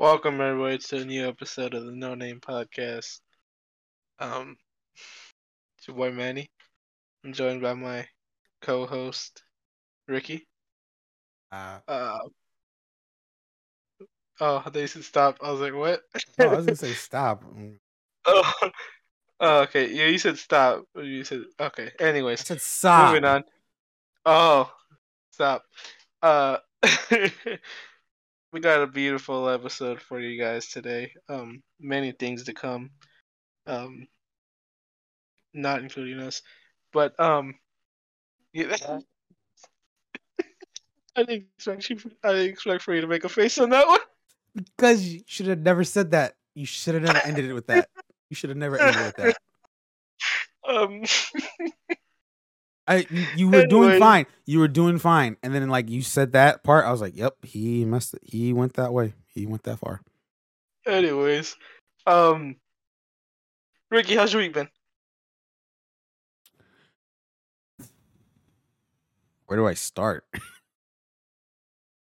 Welcome everybody to a new episode of the No Name Podcast. Um, it's your boy Manny. I'm joined by my co-host Ricky. Uh, Uh, oh, they said stop. I was like, what? no, I was gonna say stop. Mm, oh, oh, okay. Yeah, you said stop. You said okay. I Anyways, said stop. moving on. Oh, stop. Uh, we got a beautiful episode for you guys today. Um, many things to come. Um, not including us, but um, yeah. I didn't expect you. I didn't expect for you to make a face on that one. Because you should have never said that. You should have never ended it with that. You should have never ended it with that. Um, I you, were doing fine. You were doing fine, and then like you said that part, I was like, "Yep, he messed. It. He went that way. He went that far." anyways, um, Ricky, how's your week been? Where do I start?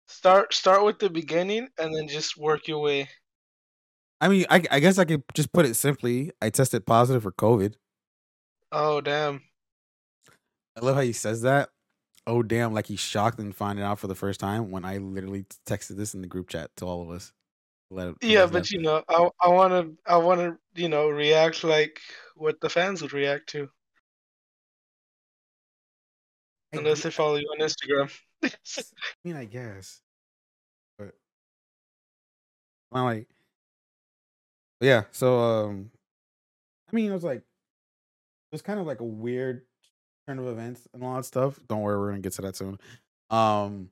Start start with the beginning and then just work your way. I mean, I, I guess I could just put it simply. I tested positive for COVID. Oh damn. I love how he says that. Oh damn! Like he's shocked and finding out for the first time when I literally texted this in the group chat to all of us. Yeah, but you know, I I want to I want to you know react like what the fans would react to, unless they follow you on Instagram. I mean, I guess, but I'm like, yeah. So, um, I mean, it was like, it was kind of like a weird turn of events and a lot of stuff. Don't worry, we're gonna get to that soon. Um,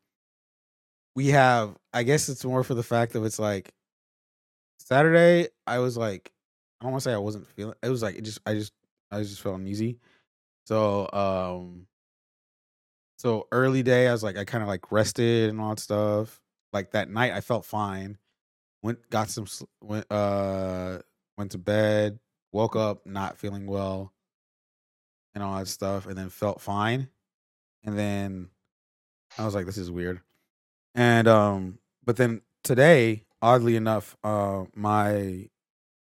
we have, I guess, it's more for the fact of it's like Saturday. I was like, I don't want to say I wasn't feeling. It was like it just, I just, I just felt uneasy. So, um, so early day, I was like, I kind of like rested and all that stuff. Like that night, I felt fine. Went, got some, went, uh, went to bed. Woke up not feeling well, and all that stuff, and then felt fine. And then I was like, this is weird. And um, but then today, oddly enough, uh, my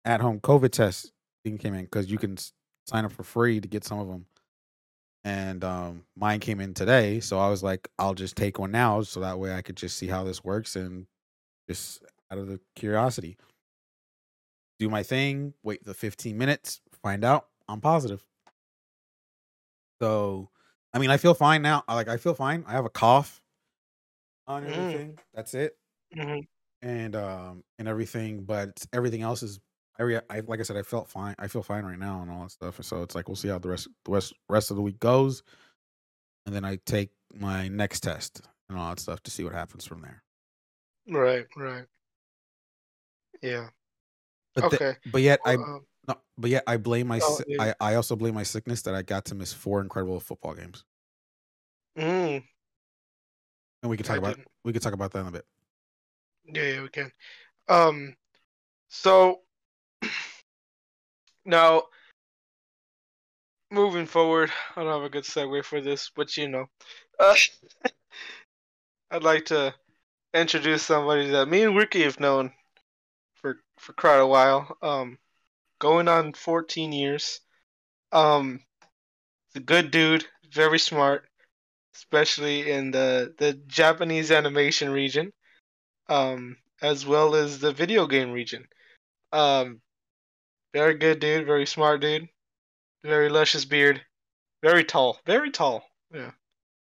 at-home COVID test thing came in because you can sign up for free to get some of them and um mine came in today so i was like i'll just take one now so that way i could just see how this works and just out of the curiosity do my thing wait the 15 minutes find out i'm positive so i mean i feel fine now like i feel fine i have a cough on Mm. everything that's it hmm and um and everything but everything else is I, re- I like i said i felt fine i feel fine right now and all that stuff so it's like we'll see how the rest the rest rest of the week goes and then i take my next test and all that stuff to see what happens from there Right, right. Yeah. but the- Okay. but yet i Uh, no, but yet i blame my. Oh, yeah. I I also blame my sickness that i got to miss four incredible football games mm, and we can talk I about didn't. we can talk about that in a bit Yeah, yeah, we can. Um, so now moving forward, I don't have a good segue for this, but you know, uh, I'd like to introduce somebody that me and Ricky have known for for quite a while. Um, going on 14 years. Um, a good dude, very smart, especially in the the Japanese animation region um, as well as the video game region. Um, very good dude, very smart dude, very luscious beard, very tall, very tall, yeah,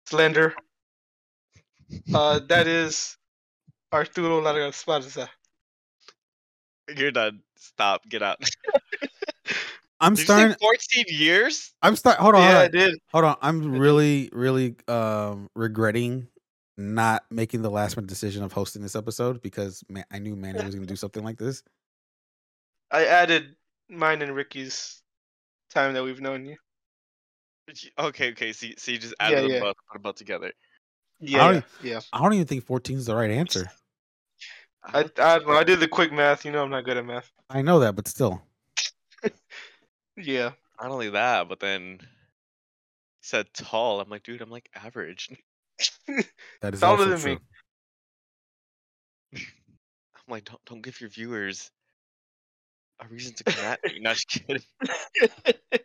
slender. Uh, that is Arturo Larga Esparza. You're done. Stop. Get out. i'm Did you starting say 14 years? i'm start hold on hold Yeah, on. I did. Hold on, I'm really, really um regretting not making the last minute decision of hosting this episode because man, I knew Manny was going to do something like this. I added mine and Ricky's time that we've known you. Okay, okay. So, you- so you just added yeah. them both, put them both together. Yeah, don't- yeah. I don't even think 14 is the right answer. I, I, I did the quick math. You know, I'm not good at math. I know that, but still, Yeah. Not only that, but then he said tall. I'm like, dude, I'm like average. that is Taller also than true. me. I'm like, don't don't give your viewers a reason to come at me. Not just kidding.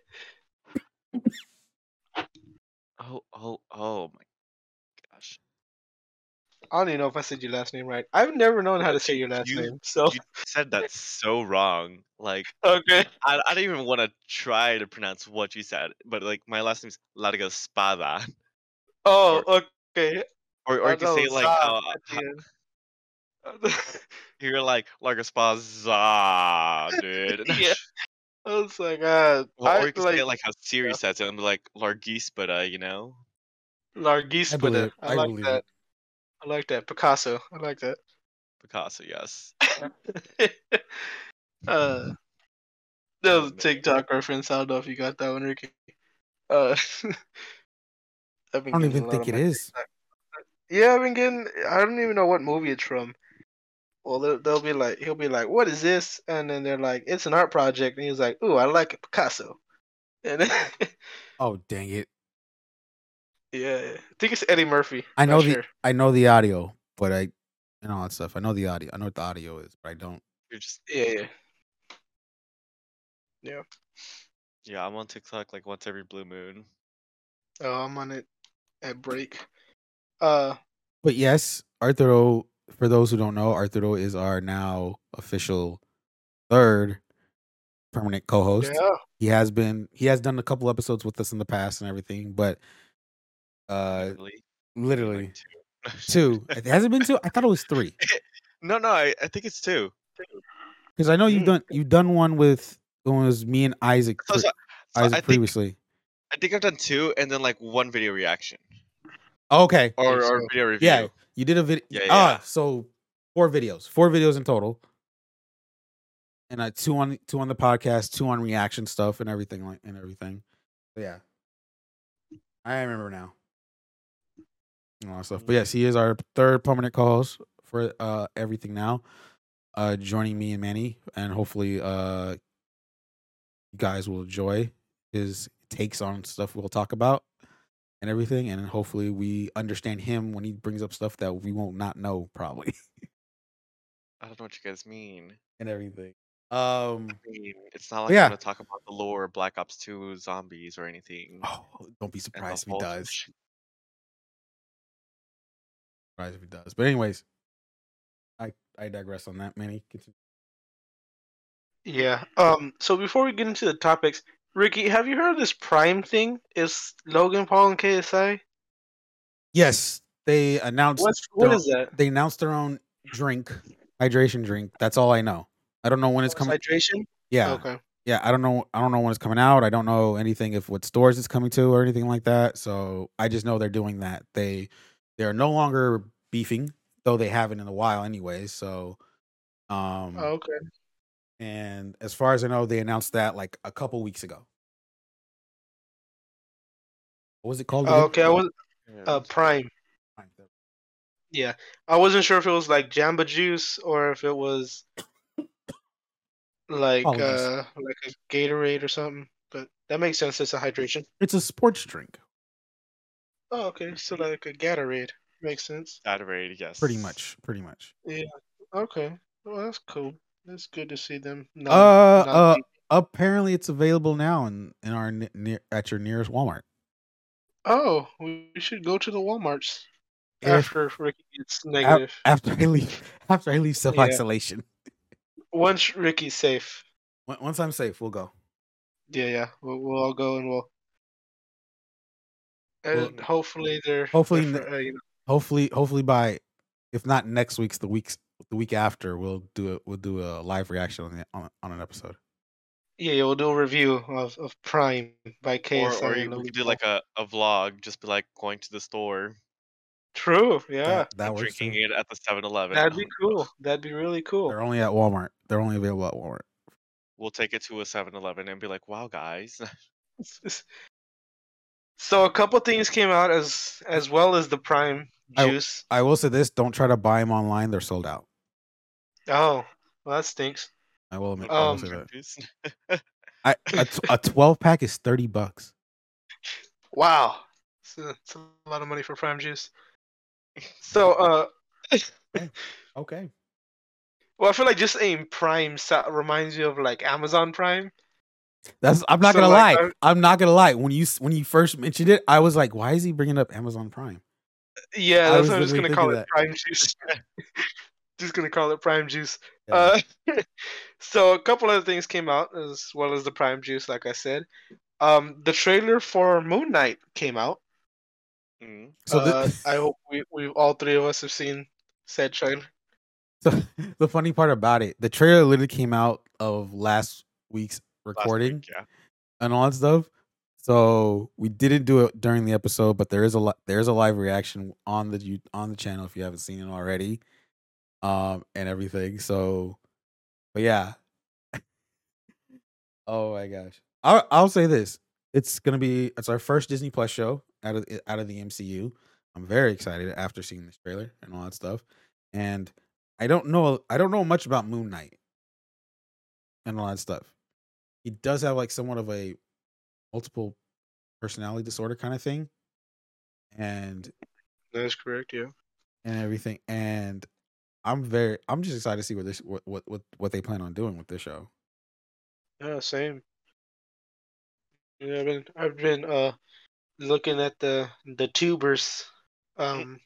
Oh, oh, oh my gosh. I don't even know if I said your last name right. I've never known how to say your last You- name. So You said that so wrong. Like okay. I, I don't even want to try to pronounce what you said, but like my last name's Larga Spada. Oh, okay. Or or I you can say like how, how, you're like Larga Spaza, dude. Yeah. I was like, uh, Or, I or you can like, say it like how Siri yeah. says it and be like Largispada, you know? Largis I believe- I, I like believe that. It. I like that. Picasso. I like that. Picasso, yes. uh, that was a TikTok reference. I don't know if you got that one, Ricky. Uh, I've I been don't even think of it my is. TikTok- Yeah, I've been getting. I don't even know what movie it's from. Well, they'll, they'll be like, he'll be like, "What is this?" And then they're like, "It's an art project." And he's like, "Ooh, I like it, Picasso." And then, Oh dang it! Yeah, I think it's Eddie Murphy. I know Not the sure. I know the audio, but I and all that stuff. I know the audio. I know what the audio is, but I don't. You're just Yeah, yeah. yeah, I'm on TikTok like once every blue moon. Oh, I'm on it at break. Uh, But yes, Arturo. For those who don't know, Arturo is our now official third permanent co-host. yeah. He has been. He has done a couple episodes with us in the past and everything, but uh, Literally, literally like two. It hasn't been two. I thought it was three. no, no, I, I think it's two. Because I know you've Mm. done you've done one with it was me and Isaac. So, so, so Isaac I think previously. I think I've done two, and then like one video reaction okay. or, or video review. Yeah, you did a video. Yeah, Ah, so four videos, four videos in total, and uh, two on two on the podcast, two on reaction stuff and everything like and everything. So, yeah, I remember now. And all that stuff. But yes, he is our third permanent co-host for uh everything now. Uh, joining me and Manny, and hopefully, uh, you guys will enjoy his takes on stuff we'll talk about and everything, and hopefully we understand him when he brings up stuff that we won't not know probably I don't know what you guys mean. and everything. Um, I mean, it's not like yeah. I'm gonna talk about the lore of Black Ops 2 zombies or anything. oh, don't be surprised if he does. Surprised if he does. But anyways, I I digress on that. Manny, continue. Yeah. Um. So before we get into the topics, Ricky, have you heard of this Prime thing? Is Logan Paul and KSI? Yes, they announced. What's what their- is that? They announced their own drink, hydration drink. That's all I know. I don't know when it's coming. Hydration. Yeah, Okay. yeah. I don't know. I don't know when it's coming out. I don't know anything if what stores it's coming to or anything like that. So I just know they're doing that. They they are no longer beefing, though they haven't in a while, anyway. So, um, Oh, okay. and as far as I know, they announced that like a couple weeks ago. What was it called? Oh, okay. I was Yeah, uh Prime. Fine. Yeah. I wasn't sure if it was like Jamba Juice or if it was like Apologies. uh like a Gatorade or something. But that makes sense. It's a hydration. It's a sports drink, Oh, okay. So like a Gatorade makes sense. Gatorade, yes. pretty much. Pretty much. Yeah. Okay. Well, that's cool. That's good to see them. Not, Uh, not uh, beefing. apparently it's available now in in our near at your nearest Walmart. Oh, we we should go to the WalMarts If- after Ricky gets negative. after I leave, after I leave self isolation. Once Ricky's safe. Once I'm safe, we'll go. Yeah, yeah. We'll, we'll all go and we'll. And hopefully they're. hopefully they're uh, you know, Hopefully, hopefully by if not next week's the weeks the week after we'll do it. We'll do a live reaction on the, on, on an episode. yeah, yeah, we'll do a review of, of Prime by Or, or you, we Logan could do like a, a vlog, just be like going to the store, True, yeah. that, that works. drinking too. it at the 7 Eleven. That'd be cool. That'd be really cool. They're only at Walmart. They're only available at Walmart. We'll take it to a 7 Eleven and be like, wow, guys. So a couple things came out as as well as the Prime juice. I will say this: don't try to buy them online; they're sold out. Oh, well that stinks. I will admit. I Um, say that. Juice. I, a, t- a twelve pack is thirty bucks. Wow, it's a, it's a lot of money for Prime juice. So, uh, Okay. Well, I feel like just saying Prime reminds you of like Amazon Prime. That's I'm not So, gonna like, lie. I- I'm not gonna lie. When you when you first mentioned it, I was like, why is he bringing up Amazon Prime? Yeah, I that's was what I'm just gonna call thinking it Prime Juice. just gonna call it Prime Juice. Yeah. Uh, so a couple other things came out as well as the Prime Juice, like I said. Um, the trailer for Moon Knight came out. Mm. so the, uh, I hope we, we all three of us have seen said trailer. so the funny part about it, the trailer literally came out of last week's Last recording week, yeah. and all that stuff. So we didn't do it during the episode, but there is a li- there is a live reaction on the on the channel if you haven't seen it already, um, and everything. So, but yeah. oh my gosh, I'll I'll say this: it's gonna be it's our first Disney Plus show out of out of the MCU. I'm very excited after seeing this trailer and all that stuff, and I don't know I don't know much about Moon Knight and all that stuff. He does have like somewhat of a multiple personality disorder kind of thing and That's correct. Yeah. and everything and i'm very i'm just excited to see what this what what what, what they plan on doing with this show Yeah. Same. Yeah, I've been I've been uh looking at the the tubers um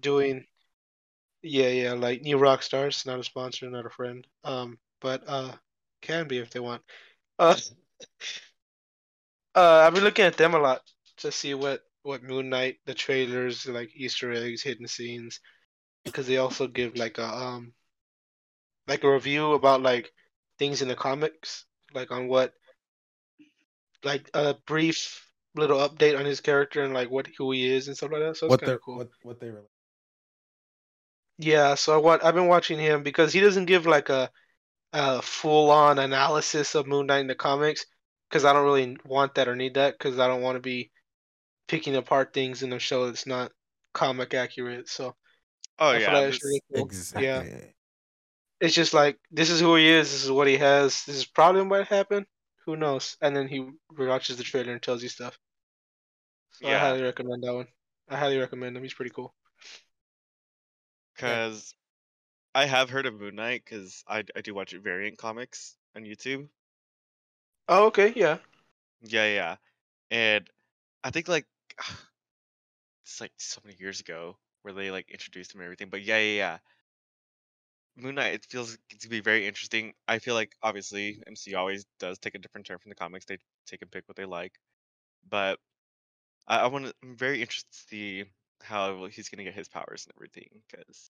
doing yeah yeah like New Rockstars not a sponsor not a friend um but uh can be if they want uh uh I've been looking at them a lot to see what what Moon Knight the trailers like Easter eggs hidden scenes because they also give like a um like a review about like things in the comics like on what like a brief little update on his character and like what who he is and stuff like that. So it's what kind of cool. what what they really Yeah, so what I've been watching him because he doesn't give like a a full on analysis of Moon Knight in the comics because I don't really want that or need that because I don't want to be picking apart things in a show that's not comic accurate. So Oh I yeah. like it's really cool. exactly Yeah, it's just like this is who he is. This is what he has. This is probably what happened. Who knows? And then he watches the trailer and tells you stuff. So I highly recommend that one. I highly recommend him. He's pretty cool. Because I have heard of Moon Knight because I, I do watch variant comics on YouTube. Oh, okay, yeah. Yeah, yeah. And I think like it's like so many years ago where they like introduced him and everything. But yeah, yeah, yeah. Moon Knight, it feels to be very interesting. I feel like obviously MC always does take a different turn from the comics. They take and pick what they like. But I, I want to. I'm very interested to see how he's gonna get his powers and everything. Because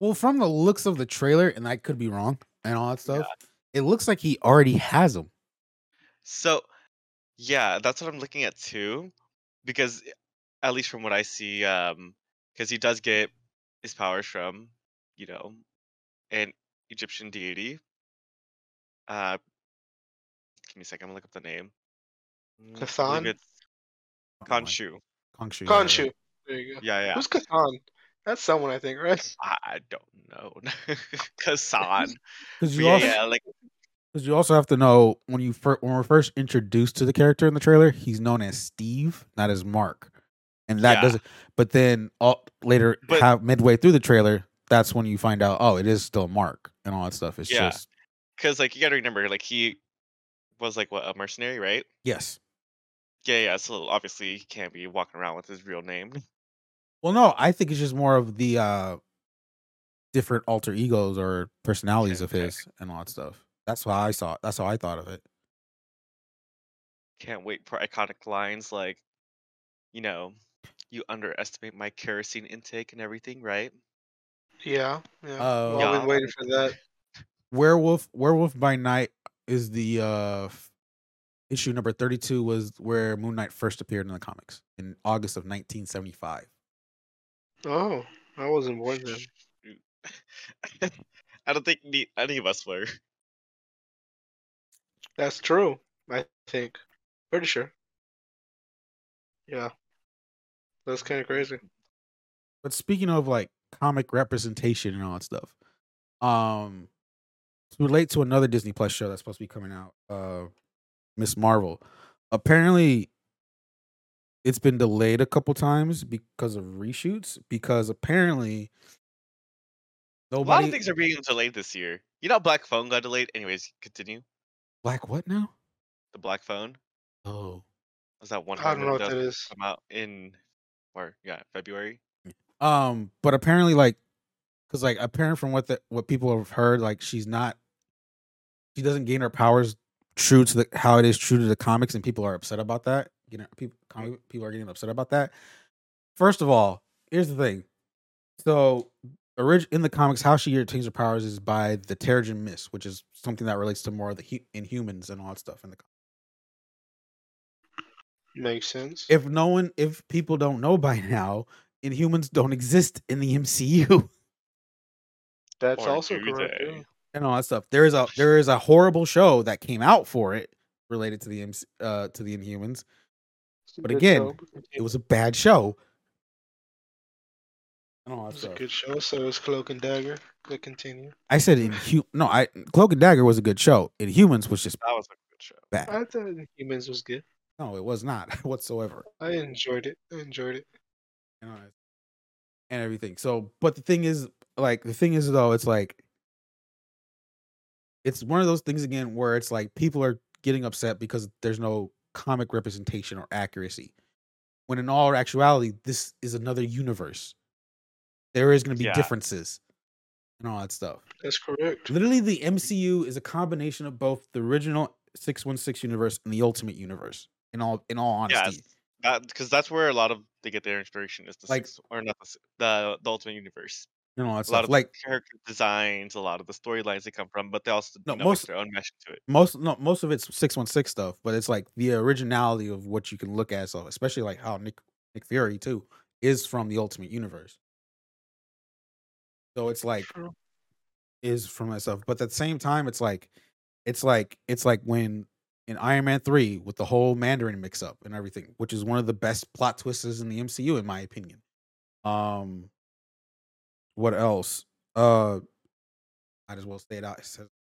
well from the looks of the trailer and i could be wrong and all that stuff it looks like he already has them So, yeah, that's what I'm looking at too, because eh, at least from what I see, um, because he does get his powers from, you know, an Egyptian deity. Uh, give me a second. I'm gonna look up the name. Mm, I believe Kathan? It's Khonshu. Khonshu, yeah, Khonshu. There you go. Yeah, yeah. Who's Kathan? That's someone I think, right? I, don't know. Kasan. Because you yeah, also yeah, like Because you also have to know when you fir- when we're first introduced to the character in the trailer, he's known as Steve, not as Mark, and that Yeah. doesn't. But then all, later, But- how, midway through the trailer, that's when you find out, oh, it is still Mark and all that stuff. It's Yeah. just because like you gotta remember, like he was like what a mercenary, right? yes. Yeah, yeah. So obviously he can't be walking around with his real name. Well, no, I think it's just more of the uh different alter egos or personalities of Okay. his and all that stuff. That's how I saw. It. That's how I thought of it. Can't wait for iconic lines like, you know, you underestimate my kerosene intake and everything, right? Yeah, yeah. Uh, We've Yeah. been waiting for that. Werewolf Werewolf by Night is the uh issue number 32 was where Moon Knight first appeared in the comics in August of 1975. Oh, I wasn't born then. I don't think ne- any of us were. That's true. I think. Pretty sure. Yeah. That's kind of crazy. But speaking of like comic representation and all that stuff, um to relate to another Disney Plus show that's supposed to be coming out, uh Miss Marvel. Apparently it's been delayed a couple times because of reshoots because apparently A lot of things are being delayed this year. You know, Black Phone got delayed. Anyways, continue. Black what now? The Black Phone Oh. was that one I don't know movie what that that was is. come out in or yeah February. Um, but apparently, like, because like apparent from what the what people have heard, like she's not, she doesn't gain her powers true to the how it is true to the comics, and people are upset about that. You know, people comic, people are getting upset about that. First of all, here's the thing. So, orig- in the comics, how she retains her powers is by the Terrigen Mist, which is something that relates to more of the hu- Inhumans and all that stuff in the comics. Makes sense. if no one if people don't know by now inhumans don't exist in the mcu That's Or also correct. they? and all that stuff there is a there is a horrible show that came out for it related to the MC, uh to the inhumans It's a But good again, show, it was a bad show and all It that was a good show. So was Cloak and Dagger. But continue. i said in no i cloak and dagger was a good show inhumans was just That was a good show. bad I thought Humans was good. no it was not whatsoever I enjoyed it. I enjoyed it. and all and everything. So, but the thing is, like, the thing is though, it's like, it's one of those things again where it's like people are getting upset because there's no comic representation or accuracy. When in all actuality, this is another universe. There is going to be Yeah. differences and all that stuff. That's correct. Literally, the MCU is a combination of both the original 616 universe and the Ultimate universe. In all, in all Yeah, honesty, that because that's where a lot of they get their inspiration is the Like- six, or not the, the the Ultimate Universe. And all that A lot of Like character designs, a lot of the storylines they come from, but they also No, you know, most- their own mesh to it. most no most of it's 616 stuff but it's like the originality of what you can look at so especially like how nick nick fury too is from the ultimate universe so it's like True. is from myself but at the same time it's like it's like it's like when in iron man 3 with the whole mandarin mix up and everything which is one of the best plot twists in the mcu in my opinion um what else? Uh might as well say it out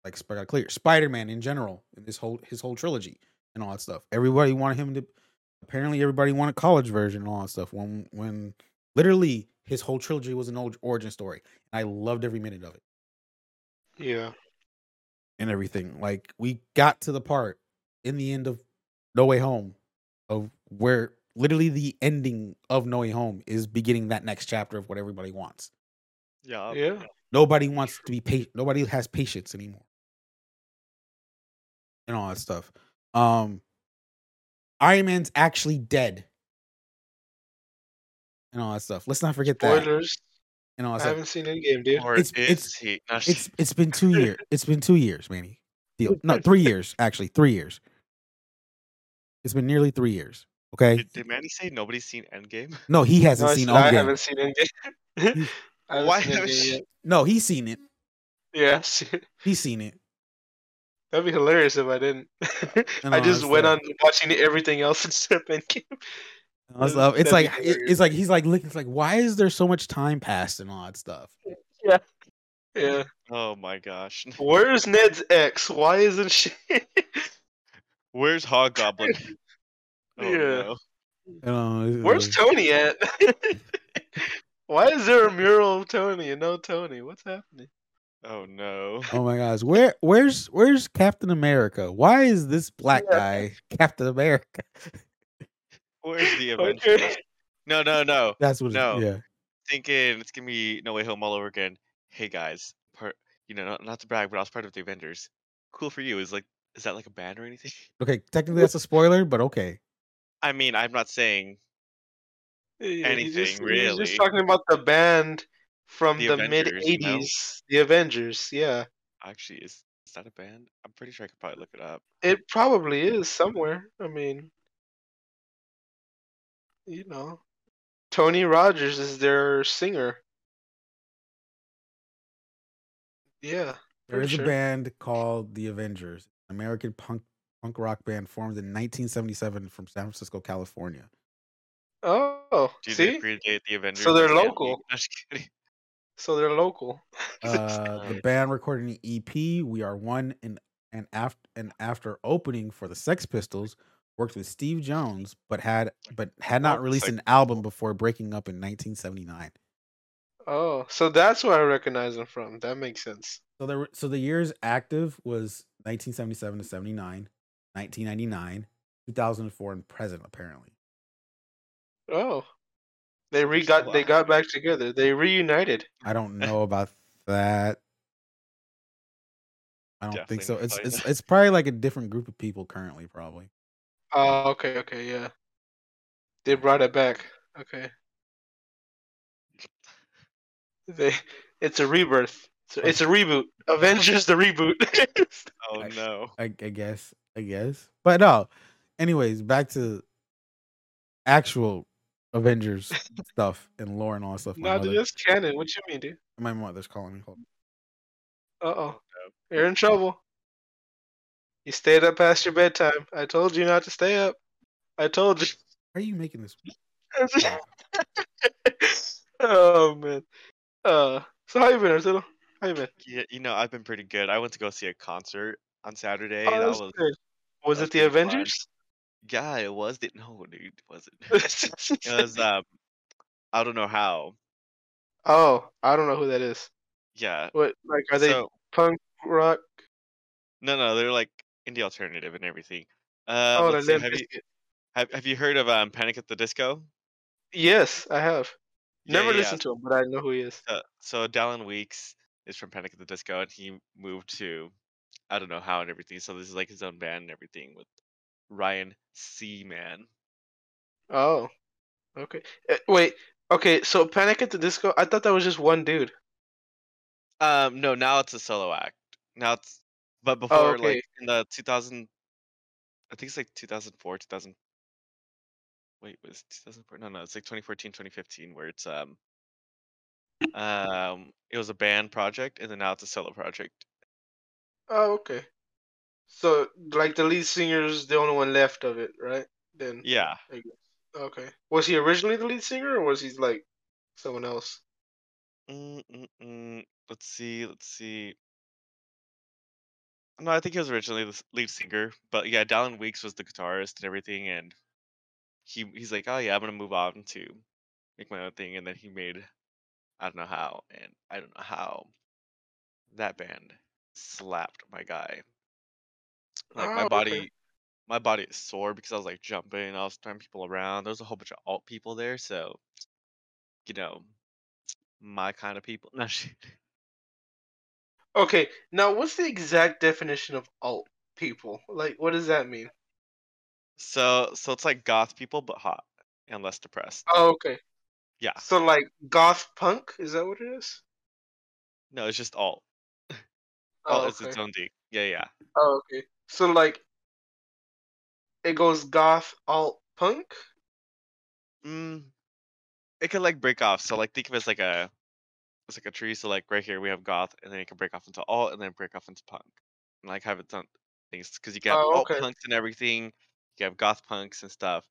like sp- clear. Spider-man in general in this whole his whole trilogy and all that stuff. Everybody wanted him to apparently everybody wanted college version and all that stuff when when literally his whole trilogy was an old origin story and i loved every minute of it. Yeah. and everything. Like we got to the part in the end of no way home of where literally the ending of no way home is beginning that next chapter of what everybody wants Yeah, Yeah. nobody wants to be patient nobody has patience anymore and all that stuff um iron man's actually dead and all that stuff let's not forget that Spoilers. and all I that stuff haven't seen Endgame, dude. Or It's- is it's- he? No, it's it's been two years it's been two years manny deal no three years actually three years it's been nearly three years okay did, did Manny say nobody's seen Endgame? no he hasn't No, I seen said I Endgame. haven't seen Endgame. I haven't Why seen haven't Endgame no he's seen it Yeah, I've seen it. he's seen it That'd be hilarious if I didn't. And I just that went on watching everything else except Endgame. And all that it's like it- it's like he's like looking it's like why is there so much time passed and all that stuff Yeah. yeah. Oh my gosh, Where's Ned's ex? Why isn't she? where's Hobgoblin? Oh, Yeah. no. You Where's Tony at? Why is there a mural of Tony and no Tony? What's happening? Oh no. Oh my gosh, where where's where's Captain America? Why is this black Yeah. guy Captain America? Where's the Okay. Avengers? No, no, no. That's what. No. It, yeah. Thinking it's gonna be No Way Home all over again. Hey guys, part you know, not, not to brag, but I was part of the Avengers. Cool for you. Is like, is that like a band or anything? Okay, technically that's a spoiler, but okay. I mean, I'm not saying Yeah, he's just, Anything, he's just talking about the band from The the, mid Avengers, you know? '80s, the Avengers. Yeah, actually is is that a band? I'm pretty sure I could probably look it up. it probably is somewhere. I mean, you know, Tony Rogers is their singer. Yeah, There is pretty is a band called the Avengers, an American punk punk rock band formed in 1977 from San Francisco, California. Oh, Do they see, predate the Avengers? they're and Stan Lee? local. Just kidding. so they're local. Uh, the band recorded an EP, "We Are One," and and after and after opening for the Sex Pistols, worked with Steve Jones, but had but had not released an album before breaking up in 1979. Oh, so that's where I recognize them from. That makes sense. So there, were- so the years active was 1977 to 79, 1999, 2004, and present apparently. Oh, they re got they got back together. They reunited. I don't know about that. I don't think so. It's it's it's probably like a different group of people currently, probably. Oh, okay, okay, yeah. They brought it back. Okay. They it's a rebirth. So it's a reboot. Avengers the reboot. Oh I- no. I, I guess. I guess. But no. Anyways, back to actual Avengers stuff and lore and all that stuff. My nah, mother, dude, that's canon. What you mean, dude? my mother's calling me. Hold Uh oh. You're in trouble. You stayed up past your bedtime. I told you not to stay up. I told you. Why are you making this? oh man. Uh so how you been, Arturo? How you been? Yeah, you know, I've been pretty good. I went to go see a concert on Saturday. Oh, that was good. Was that it the Avengers? fun. Yeah, it was. The, no, dude, it wasn't. It was um, I don't know how. oh, I don't know who that is. Yeah. What like are they so punk rock? no, no, they're like indie alternative and everything. Um, oh, see, have you have, have you heard of um Panic at the Disco? Yes, I have. Yeah, Never yeah, yeah. listened to him, but I know who he is. Uh, so Dallon Weekes is from Panic at the Disco, and he moved to I don't know how and everything. So this is like his own band and everything with Ryan Seaman. Oh, okay. Uh, wait, okay. So Panic at the Disco. I thought that was just one dude. Um, no, now it's a solo act. Now it's but before okay. like in the 2000, I think it's like 2004, 2000. Wait, was 2004? No, no, it's like 2014, 2015, where it's um um it was a band project and then now it's a solo project. Oh, okay. So like the lead singer's the only one left of it, right? Then Yeah. Okay. Was he originally the lead singer, or was he like someone else? Mm, mm, mm. Let's see. Let's see. No, I think he was originally the lead singer, but yeah, Dallon Weekes was the guitarist and everything, and he he's like, oh yeah, I'm gonna move on to make my own thing, and then he made, I don't know how, and I don't know how that band slapped my guy. Like Oh, my okay. body, my body is sore because I was like jumping, I was throwing people around. There was a whole bunch of alt people there, so you know, my kind of people. No, shit. Okay. Now, what's the exact definition of alt people? Like, what does that mean? So so it's like goth people but hot and less depressed. Oh, okay. Yeah. So like goth punk, is that what it is? No, it's just alt. Oh, Alt is okay. its own thing. Yeah, yeah. Oh, okay. So like, it goes goth, alt, punk. Mm, it could like break off. So like think of it as like a it's like a tree. So like right here we have goth, and then it can break off into alt, and then break off into punk, and like have its own things. Because you can have Oh, alt okay. punks and everything. You have goth punks and stuff.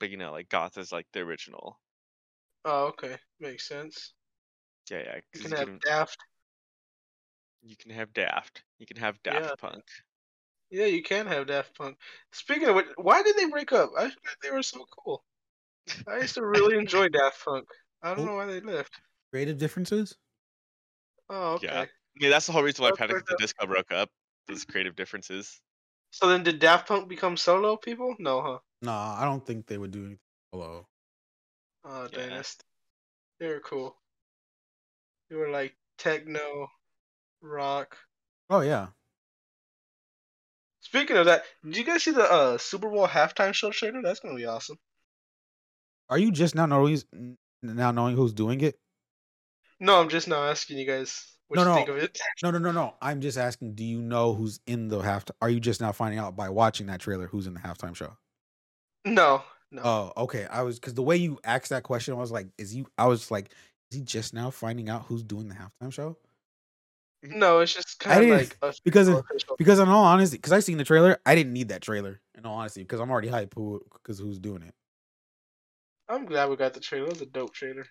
But you know, like goth is like the original. Oh, okay. Makes sense. Yeah, yeah. You can you have can daft. you can have daft. You can have daft Yeah. punk. Yeah, you can have Daft Punk. Speaking of which, why did they break up? I thought they were so cool. I used to really enjoy Daft Punk. I don't Oh. know why they left. Creative differences? Oh, okay. Yeah. I mean, that's the whole reason why Panic at the Disco broke up. Those creative differences. So then, did Daft Punk become solo people? No, huh? No, I don't think they would do anything. Hello. Oh, dang, Yeah. that's they were cool. They were like techno, rock. Oh yeah. Speaking of that, did you guys see the uh, Super Bowl halftime show trailer? That's gonna be awesome. Are you just now knowing now knowing who's doing it? No, I'm just now asking you guys what No, you no. think of it. No, no, no, no. I'm just asking. Do you know who's in the half? Are you just now finding out by watching that trailer who's in the halftime show? No, no. Oh, okay. I was because the way you asked that question, I was like, is you? I was like, is he just now finding out who's doing the halftime show? No, it's just kind of like because official- Because in all honesty, because I seen the trailer, I didn't need that trailer. In all honesty, because I'm already hyped who because who's doing it. I'm glad we got the trailer. It was a dope trailer.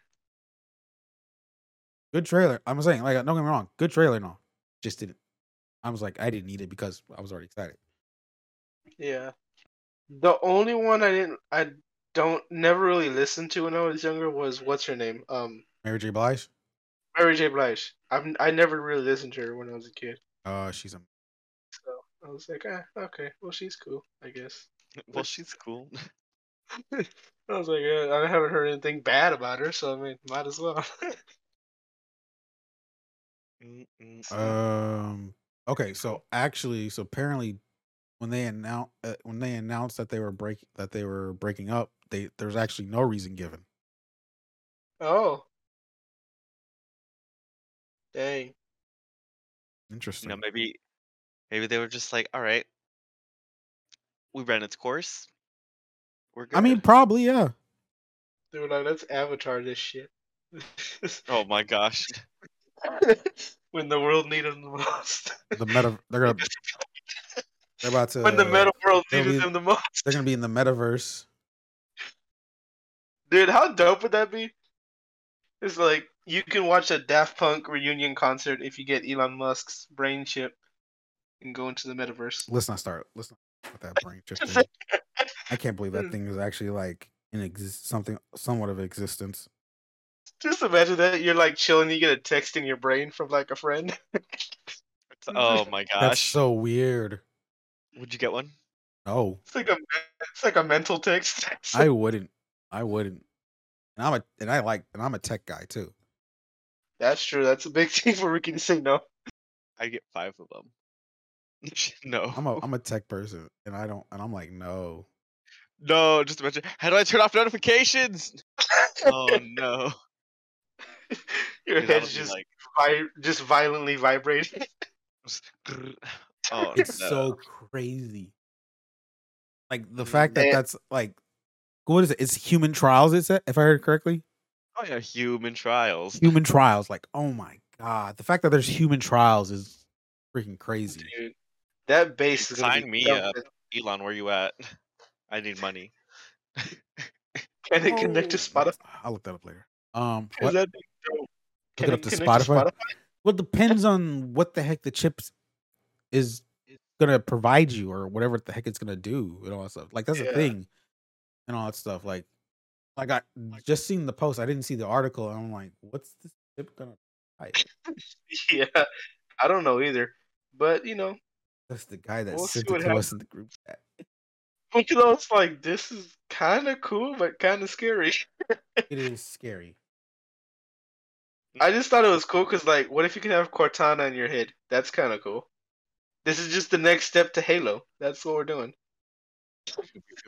Good trailer. I'm saying, like, don't get me wrong, good trailer. No, just didn't. I was like, I didn't need it because I was already excited. Yeah. The only one I didn't, I don't, never really listened to when I was younger was what's her name? Um, Mary J. Blige. Mary J. Blige. I've I never really listened to her when I was a kid, Uh, she's a so I was like, ah, okay, well she's cool, I guess. Well, she's cool. I was like, yeah, I haven't heard anything bad about her, so I mean, might as well. Mm, mm. Um. Okay, so actually, so apparently, when they announced uh, when they announced that they were break that they were breaking up, they there's actually no reason given. oh, dang. you Interesting. know, maybe, maybe they were just like, all right, we ran its course. We're good. I mean, probably yeah. They were like, let's avatar this shit. oh my gosh. when the world needed them the most. The meta they're gonna they're about to when the meta world needed be- them the most. they're gonna be in the metaverse. Dude, how dope would that be? It's like you can watch a Daft Punk reunion concert if you get Elon Musk's brain chip and go into the metaverse. Let's not start. Let's not with that brain chip. I can't believe that hmm. thing is actually like in exist something somewhat of existence. Just imagine that you're like chilling, you get a text in your brain from like a friend. Oh my gosh, That's so weird. Would you get one? No, It's like a it's like a mental text. I wouldn't. I wouldn't. And I'm a and I like and I'm a tech guy too. That's true. That's a big thing for Ricky to say no. I get five of them. no. I'm a I'm a tech person and I don't and I'm like no. No, just imagine. How do I turn off notifications? oh no. your head's just like, vi- just violently vibrating. oh It's no. so crazy. Like the fact that Man. that's like what is it? It's human trials, is it? If I heard correctly? Oh yeah, human trials. Human trials. Like, oh my god. The fact that there's human trials is freaking crazy. Dude, that base is gonna Sign be me up. Elon, where you at? I need money. Can it connect to Oh, Spotify? I'll look that up later. Um Is what? that dope? Look it up it to Spotify? Well, it depends on what the heck the chips is gonna provide you or whatever the heck it's gonna do and all that stuff. Like that's the Yeah. thing and all that stuff. Like, like I just seen the post. I didn't see the article. And I'm like, what's this chip gonna provide? Yeah, I don't know either. But you know, That's the guy that We'll sent it to us in the group chat. you know, it's like this is kind of cool, but kind of scary. It is scary. I just thought it was cool because, like, what if you can have Cortana in your head? That's kind of cool. This is just the next step to Halo. That's what we're doing.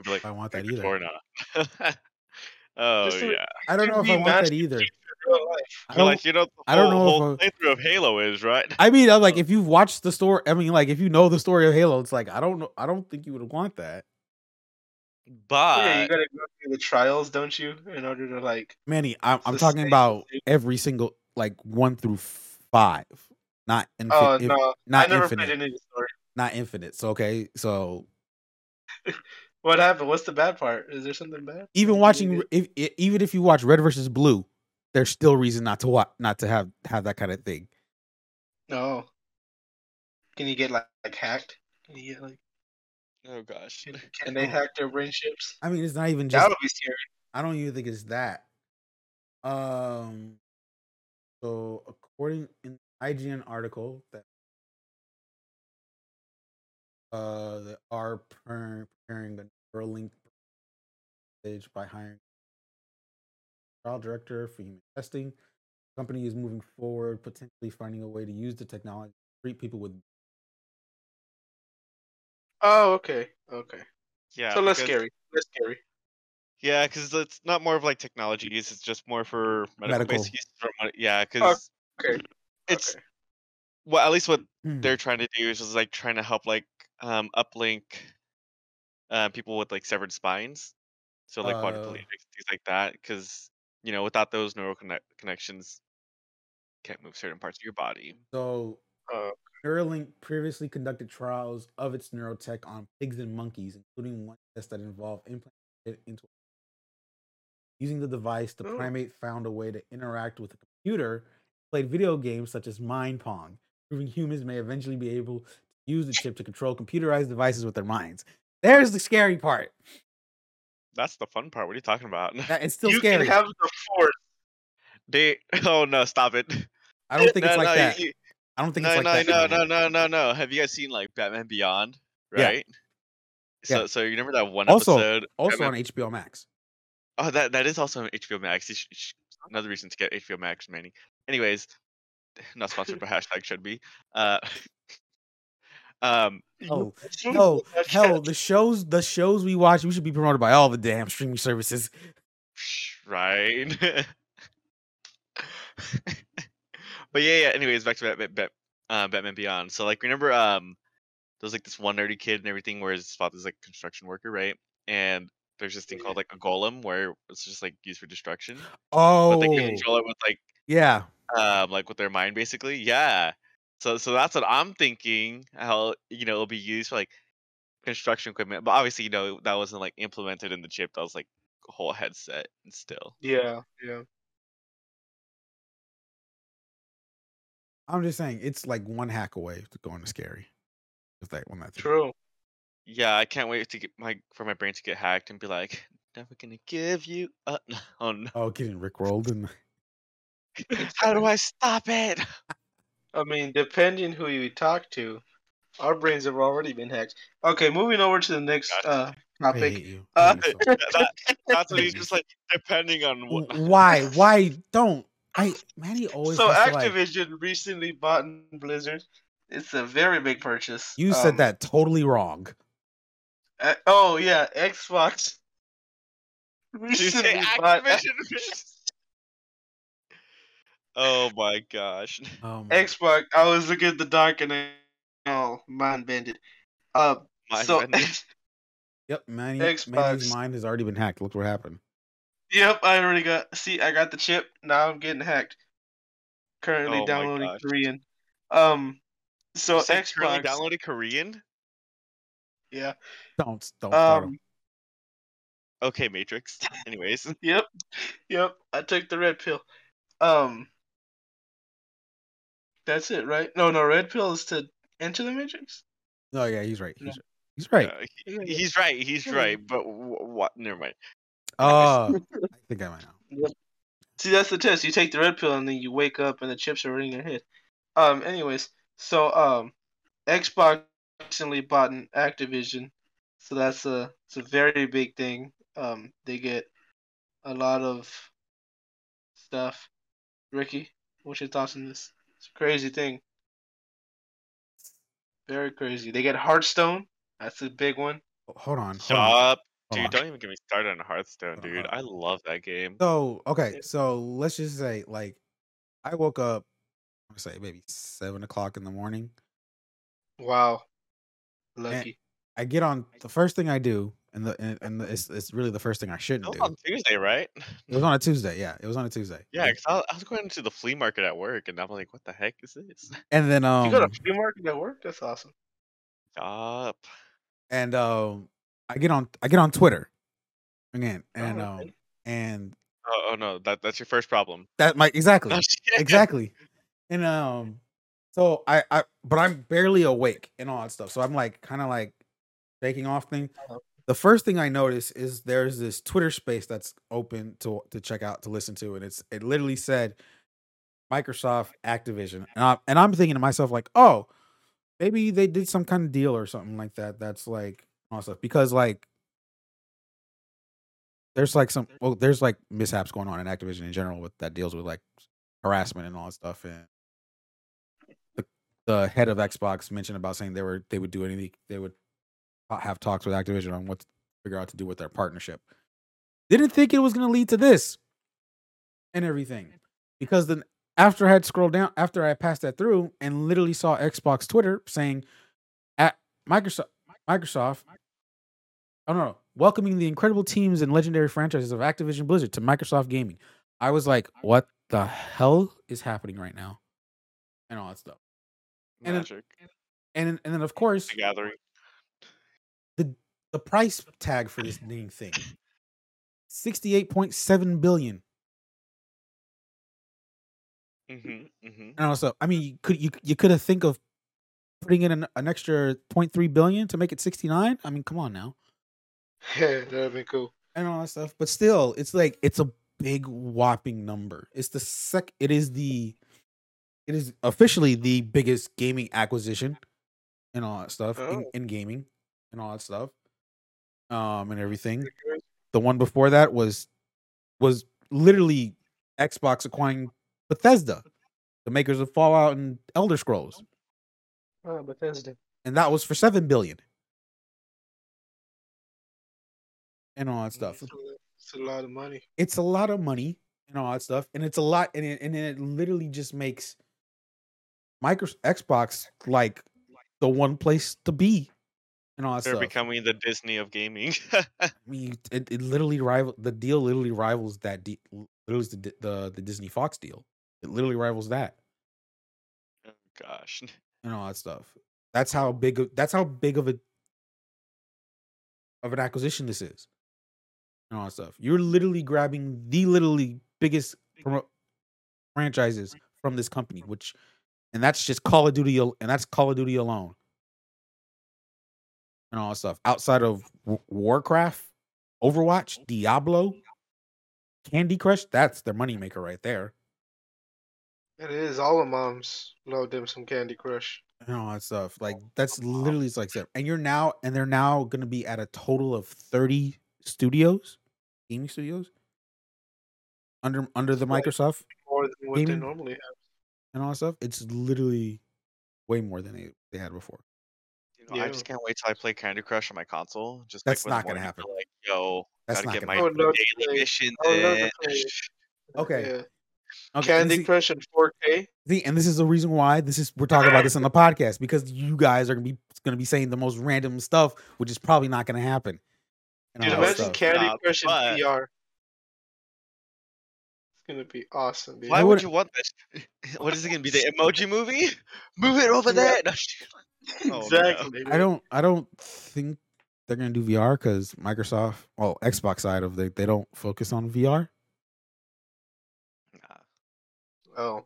Like, I want that "Maybe either. Cortana." oh Just yeah. I don't know if I want that Master either. Chief in real life. I don't, like you know what the I don't whole, know whole if playthrough of Halo is, right? I mean, I'm like, if you've watched the story, I mean, like, if you know the story of Halo, it's like, I don't know, I don't think you would want that. But yeah, you gotta go through the trials, don't you, in order to like. Manny, I'm, I'm talking about every single like one through five, not oh, infinite. Oh no, not I never infinite, played any story. not infinite. So okay, so What happened? What's the bad part? Is there something bad? even watching, get- if, even if you watch Red versus Blue, there's still reason not to watch, not to have have that kind of thing. No. Can you get like, like hacked? Can you get like? oh gosh. Can, can they Oh. hack their brain chips? I mean, it's not even just. That would be scary. I don't even think it's that. Um. So according in IGN article that uh they are pre- preparing a Neuralink stage by hiring trial director for human testing. company is moving forward, potentially finding a way to use the technology to treat people with Oh, okay, okay. Yeah. so less because- scary. Less scary. Yeah, because it's not more of like technology use; it's just more for medical, Medical. use. Or, mon- yeah, because Okay. it's okay. well, at least what Hmm. they're trying to do is just like trying to help like um uplink uh, people with like severed spines, so like Uh. quadriplegics, things like that. Because you know, without those neural connect- connections, can't move certain parts of your body. So Uh, Neuralink previously conducted trials of its neurotech on pigs and monkeys, including one test that involved implanting it into. Using the device, the Oh. primate found a way to interact with a computer, played video games such as Mind Pong, proving humans may eventually be able to use the chip to control computerized devices with their minds. There's the scary part. That's the fun part. What are you talking about? It's still you scary. can have the force. they oh no, stop it. I don't think no, it's like no, that. you- I don't think no, it's like no, that. no, anymore. no, no, no, no. Have you guys seen like Batman Beyond? Yeah. Right. So, Yeah. so you remember that one Also- episode? Also Batman- on HBO Max. Oh, that that is also on HBO Max. You sh- sh- another reason to get HBO Max, Manny. Anyways, not sponsored by hashtag should be. Uh, um, Oh, no, hell, the shows the shows we watch, we should be promoted by all the damn streaming services. right. but yeah, yeah. Anyways, back to Batman, Bat, uh, Batman Beyond. So like, remember, um, there's like this one nerdy kid and everything, where his father's like a construction worker, right? And there's this thing called like a golem, where it's just like used for destruction, Oh, but they can control it with like yeah. um like with their mind basically yeah so so that's what i'm thinking how you know it'll be used for like construction equipment but obviously you know that wasn't like implemented in the chip that was like a whole headset and still Yeah, yeah. I'm just saying, it's like one hack away to going to scary. If that when that's True. yeah i can't wait to get my for my brain to get hacked and be like never gonna give you up oh no Oh, getting rickrolled and how do i stop it I mean, depending who you talk to, our brains have already been hacked. Okay, moving over to the next uh, topic. Uh, I hate you so that, that's what he's just like depending on what Why? Why don't I? Manny always. So has to, like- Activision recently bought Blizzard. It's a very big purchase. you said Um, that totally wrong. uh, oh yeah, Xbox. Did you say Recently bought Activision? oh my gosh. Oh my- Xbox. I was looking at the doc and I, oh, mind bended. Uh, Mind so bending. Yep, Manny, Xbox. Manny's mind has already been hacked. Look what happened. yep, I already got. See, I got the chip. Now I'm getting hacked. Currently Oh downloading. Korean. Um, so You said currently Xbox. downloaded Korean? Yeah. Don't don't start 'em. Um. Okay, Matrix. Anyways. Yep. Yep. I took the red pill. Um. That's it, right? No, no. Red pill is to enter the matrix. Oh yeah, he's right. No. He's, he's right. uh, he- Yeah, yeah. he's right. He's right. But what? Never mind. Uh, I think I might know. See, that's the test. You take the red pill and then you wake up and the chips are already in your head. Um. Anyways, so um, Xbox recently bought an Activision, so that's a it's a very big thing. Um, they get a lot of stuff. Ricky, what's your thoughts on this? It's a crazy thing. Very crazy. They get Hearthstone. That's a big one. Oh, hold on. Hold Shut on. up. Hold Dude, don't even get me started on Hearthstone, Hold dude. on. I love that game. So okay, so let's just say like I woke up, I say maybe seven o'clock in the morning. Wow. Lucky. I get on the first thing I do, and the and, and the, it's it's really the first thing I shouldn't was do. on Tuesday, right? It was on a Tuesday. Yeah, it was on a Tuesday. Yeah, because I, I was going to the flea market at work, and I'm like, what the heck is this? And then um you got a flea market at work? That's awesome. Stop. and um I get on I get on Twitter again, and Oh, um okay. and Oh, oh no, that that's your first problem. that might exactly No, exactly. And um, so I I but I'm barely awake and all that stuff. So I'm like kind of like shaking off thing. The first thing I notice is there's this Twitter space that's open to to check out to listen to, and it's it literally said Microsoft Activision, and I and I'm thinking to myself like, oh, maybe they did some kind of deal or something like that. That's like all stuff because like there's like some well there's like mishaps going on in Activision in general with that deals with like harassment and all that stuff and the, the head of Xbox mentioned about saying they were they would do anything they would have talks with Activision on what to figure out to do with their partnership. Didn't think it was going to lead to this and everything because then after I had scrolled down after I passed that through and literally saw Xbox Twitter saying at Microsoft Microsoft oh I don't know welcoming the incredible teams and legendary franchises of Activision Blizzard to Microsoft Gaming. I was like, what the hell is happening right now? And all that stuff. And then- Magic. And and then of course The gathering. The price tag for this dang thing. 68.7 billion. Mm-hmm. Mm-hmm. And also, I mean, you could you you could have think of putting in an, an extra 0.3 billion to make it 69? I mean, come on now. Yeah, that'd be cool. and all that stuff. But still, it's like it's a big whopping number. It's the sec. It is the. It is officially the biggest gaming acquisition and all that stuff in, Oh. in gaming and all that stuff. Um and everything. The one before that was was literally Xbox acquiring Bethesda, the makers of Fallout and Elder Scrolls, Oh, Bethesda. and that was for seven billion. And all that stuff. It's a, lot of money. It's a lot of money and all that stuff, and it's a lot, and it, and it literally just makes micro Xbox like the one place to be and all that They're stuff. becoming the Disney of gaming. I mean, it, it literally rival the deal. Literally rivals that. De- literally the, the the Disney Fox deal. It literally rivals that oh gosh. and all that stuff. That's how big. Of, that's how big of a of an acquisition this is. And all that stuff. You're literally grabbing the literally biggest promo- franchises from this company, which, and that's just Call of Duty, and that's Call of Duty alone. And all that stuff outside of W- Warcraft, Overwatch, Diablo, Candy Crush. That's their moneymaker right there. It is. All the moms love them some Candy Crush. and all that stuff. Like oh, that's oh, literally it's like that. And you're now and they're now gonna be at a total of 30 studios, gaming studios under under the Microsoft More than what they normally have. and all that stuff. It's literally way more than they, they had before. You know, I just can't wait till I play Candy Crush on my console. Just That's like, not gonna mornings are happen. Like, yo, That's gotta get my oh, I would daily play- missions I would love to in. Okay. Yeah. Okay. and Candy see, Crush in 4K. see, and this is the reason why this is we're talking about this on the podcast because you guys are gonna be gonna be saying the most random stuff, which is probably not gonna happen. Dude, imagine stuff. Candy Stop, Crush in VR. It's gonna be awesome, dude. Why would you want this? What is it gonna be? The emoji movie? Move it over there. No, Oh, no. exactly. I don't I don't think they're gonna do VR because Microsoft, well, Xbox side of they they don't focus on VR. Nah. Oh.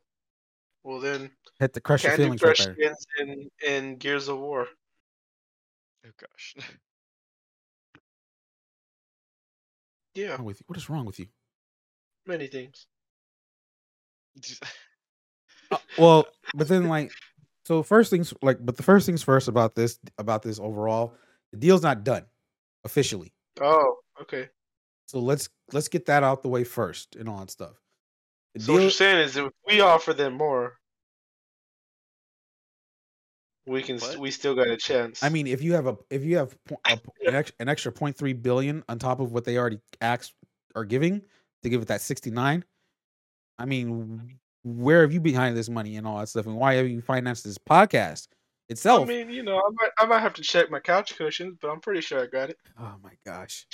Well then, Hit the crush your feelings Crush right there. in in Gears of War. Oh gosh. Yeah, What's wrong with you? What is wrong with you? many things. Uh, well, but then like, so first things like, but the first things first about this about this overall, the deal's not done officially. Oh, okay. So let's let's get that out the way first and all that stuff. The So what you're saying is if we offer them more, we can What? we still got a chance. I mean, if you have a if you have po- a, an, ex, an extra 0.3 billion on top of what they already asked are giving to give it that 69, I mean, where have you behind this money and all that stuff, and why have you financed this podcast itself? I mean, you know, I might I might have to check my couch cushions, but I'm pretty sure I got it. oh my gosh.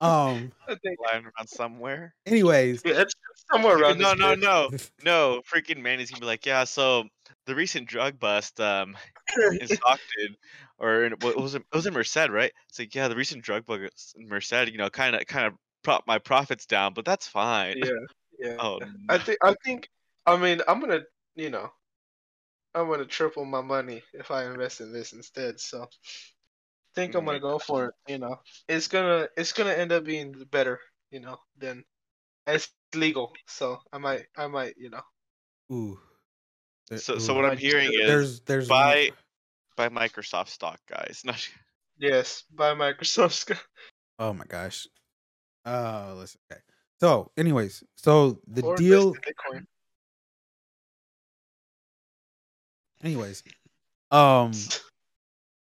Um. I think lying around somewhere. Anyways, yeah, it's somewhere around. No, this no, bitch. no, no. Freaking man Manny's gonna be like, yeah. So the recent drug bust um in Stockton, or in, what was it? It was in Merced, right? It's like, yeah, the recent drug bust in Merced, you know, kind of, kind of prop my profits down, but that's fine. yeah, yeah. Oh, I think I think I mean I'm gonna you know I'm gonna triple my money if I invest in this instead. So I think I'm gonna go for it. You know, it's gonna it's gonna end up being better. You know, than it's legal. So I might I might you know ooh. So, ooh. so what I'm hearing is there's there's buy buy Microsoft stock, guys. Not yes buy Microsoft. stock. Oh my gosh. Uh, listen. Okay. So, anyways, so the or deal. Bitcoin. Anyways, um,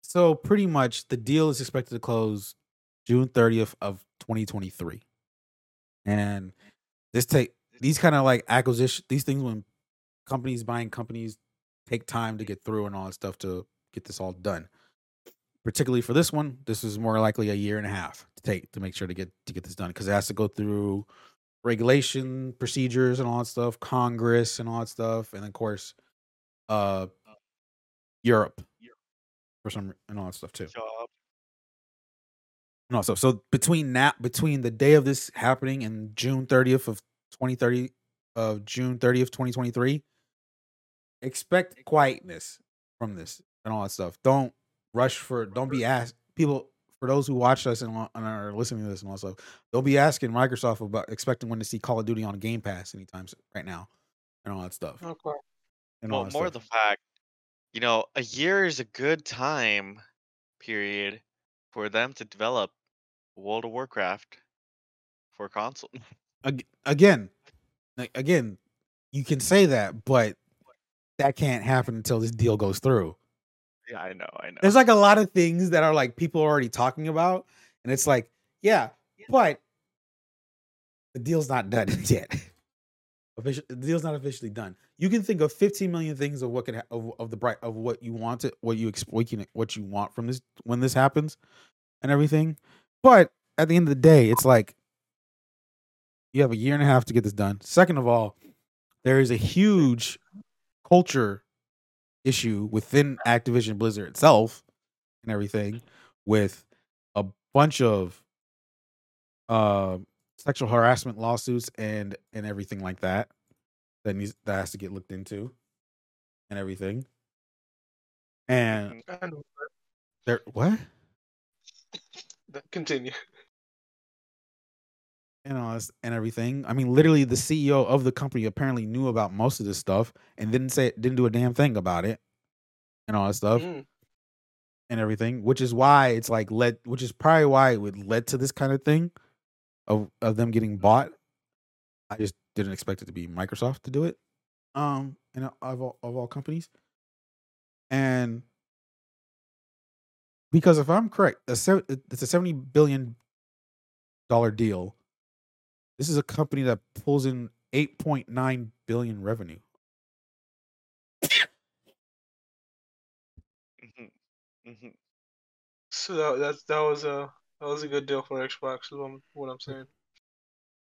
so pretty much the deal is expected to close June 30th of 2023, and this take these kind of like acquisition these things when companies buying companies take time to get through and all that stuff to get this all done. Particularly for this one, this is more likely a year and a half to take to make sure to get to get this done because it has to go through regulation procedures and all that stuff, Congress and all that stuff, and of course, uh, Europe for some and all that stuff too. job. And also, so between now between the day of this happening and June 30th of 2030 of June 30th 2023, expect quietness from this and all that stuff. Don't rush for don't be asked people for those who watch us and, and are listening to this and also they'll be asking Microsoft about expecting when to see Call of Duty on Game Pass anytime right now and all that stuff. Okay. and Well, more stuff. the fact, you know, a year is a good time period for them to develop World of Warcraft for console. Again, like, again, you can say that, but that can't happen until this deal goes through. yeah, I know, I know. There's like a lot of things that are like people are already talking about, and it's like, yeah, but the deal's not done yet. Official, the deal's not officially done. You can think of 15 million things of what could ha- of, of the bright of what you want it, what you ex- what you, what you want from this when this happens, and everything. But at the end of the day, it's like you have a year and a half to get this done. Second of all, there is a huge culture issue within Activision Blizzard itself and everything with a bunch of uh sexual harassment lawsuits and and everything like that that needs that has to get looked into and everything. And there what? that. Continue. And all it's- and everything. I mean, literally, the CEO of the company apparently knew about most of this stuff and didn't say, didn't do a damn thing about it, and all that stuff Mm. and everything. Which is why it's like led, which is probably why it would led to this kind of thing of of them getting bought. I just didn't expect it to be Microsoft to do it, um, and of all, of all companies, and because if I'm correct, a it's a seventy billion dollar deal. This is a company that pulls in 8.9 billion revenue. Mhm, mhm. So that that that was a that was a good deal for Xbox. Is what I'm, saying.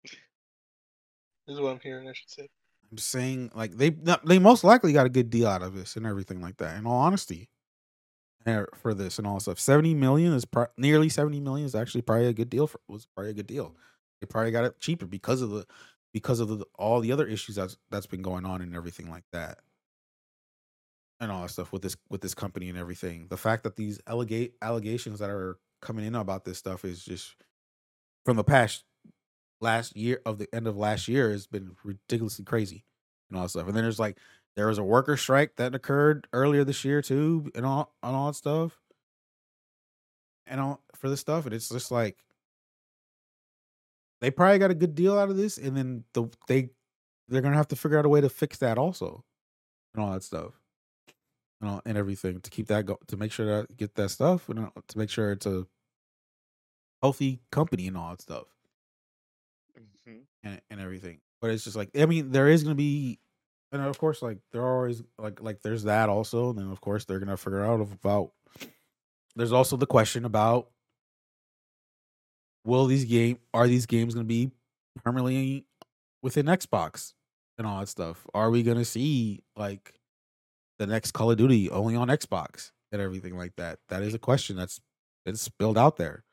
This is what I'm hearing. I should say. I'm saying like they they most likely got a good deal out of this and everything like that. In all honesty, for this and all stuff, 70 million is pro- nearly 70 million is actually probably a good deal for was probably a good deal. They probably got it cheaper because of the because of the, all the other issues that's that's been going on and everything like that. And all that stuff with this with this company and everything. The fact that these allegate allegations that are coming in about this stuff is just from the past last year of the end of last year has been ridiculously crazy and all that stuff. And then there's like there was a worker strike that occurred earlier this year too, and all and all that stuff. And all for this stuff, and it's just like they probably got a good deal out of this, and then the they they're gonna have to figure out a way to fix that also, and all that stuff, and all, and everything to keep that go to make sure that get that stuff, and to make sure it's a healthy company and all that stuff Mhm. and, and everything. But it's just like I mean, there is gonna be, and of course, like there are always like like there's that also. And then of course they're gonna figure out about. There's also the question about will these game are these games gonna be permanently within Xbox and all that stuff? Are we gonna see like the next Call of Duty only on Xbox and everything like that? That is a question that's been spilled out there.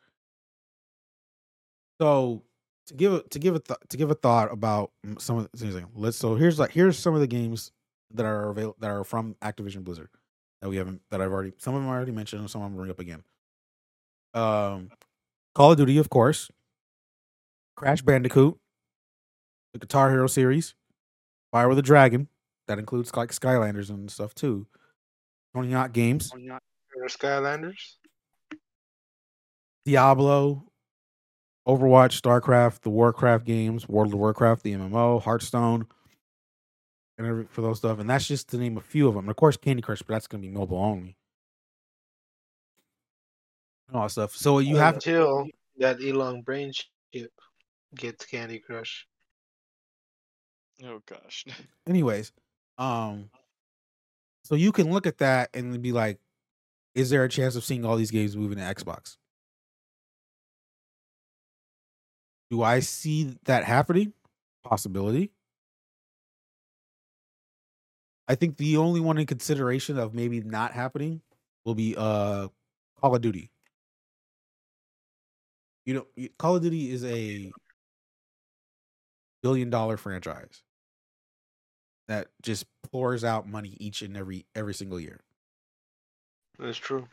So to give a, to give a th- to give a thought about some of the things. like, Let's so here's like here's some of the games that are available that are from Activision Blizzard that we haven't that I've already some of them I already mentioned and some I'm bring up again. Um, Call of Duty, of course. Crash Bandicoot, the Guitar Hero series, Spyro the Dragon, that includes like Skylanders and stuff too. Tony Hawk Games, Or Skylanders. Diablo, Overwatch, StarCraft, the Warcraft games, World of Warcraft, the MMO, Hearthstone, and every, for those stuff. And that's just to name a few of them. And of course, Candy Crush, but that's going to be mobile only. And all that stuff. So you have until that Elon brain chip gets Candy Crush. Oh gosh. anyways um so you can look at that and be like is there a chance of seeing all these games moving to xbox do i see that happening? Possibility. I think the only one in consideration of maybe not happening will be uh call of duty. You know call of duty is a billion dollar franchise that just pours out money each and every every single year. That's true.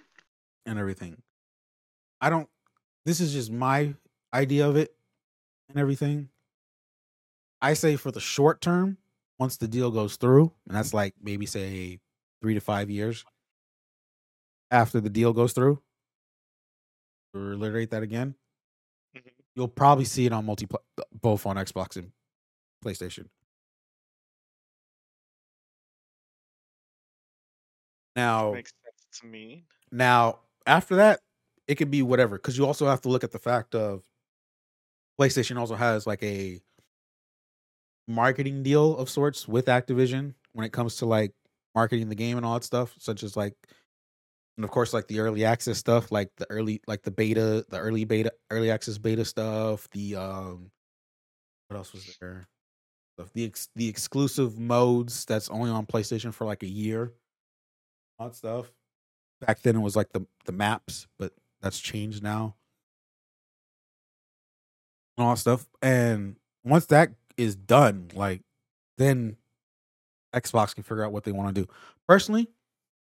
and everything. I don't this is just my idea of it and everything. I say for the short term, once the deal goes through, and that's like maybe say three to five years after the deal goes through. To reiterate that again, Mhm. you'll probably see it on multi both on Xbox and PlayStation. Now, Makes sense to me. now after that, it could be whatever because you also have to look at the fact of PlayStation also has like a marketing deal of sorts with Activision when it comes to like marketing the game and all that stuff, such as like and of course like the early access stuff, like the early like the beta, the early beta, early access beta stuff, the um what else was there? The ex- the exclusive modes that's only on PlayStation for like a year. All that stuff. Back then it was like the the maps, but that's changed now. And all stuff. And once that is done, like then Xbox can figure out what they want to do. Personally,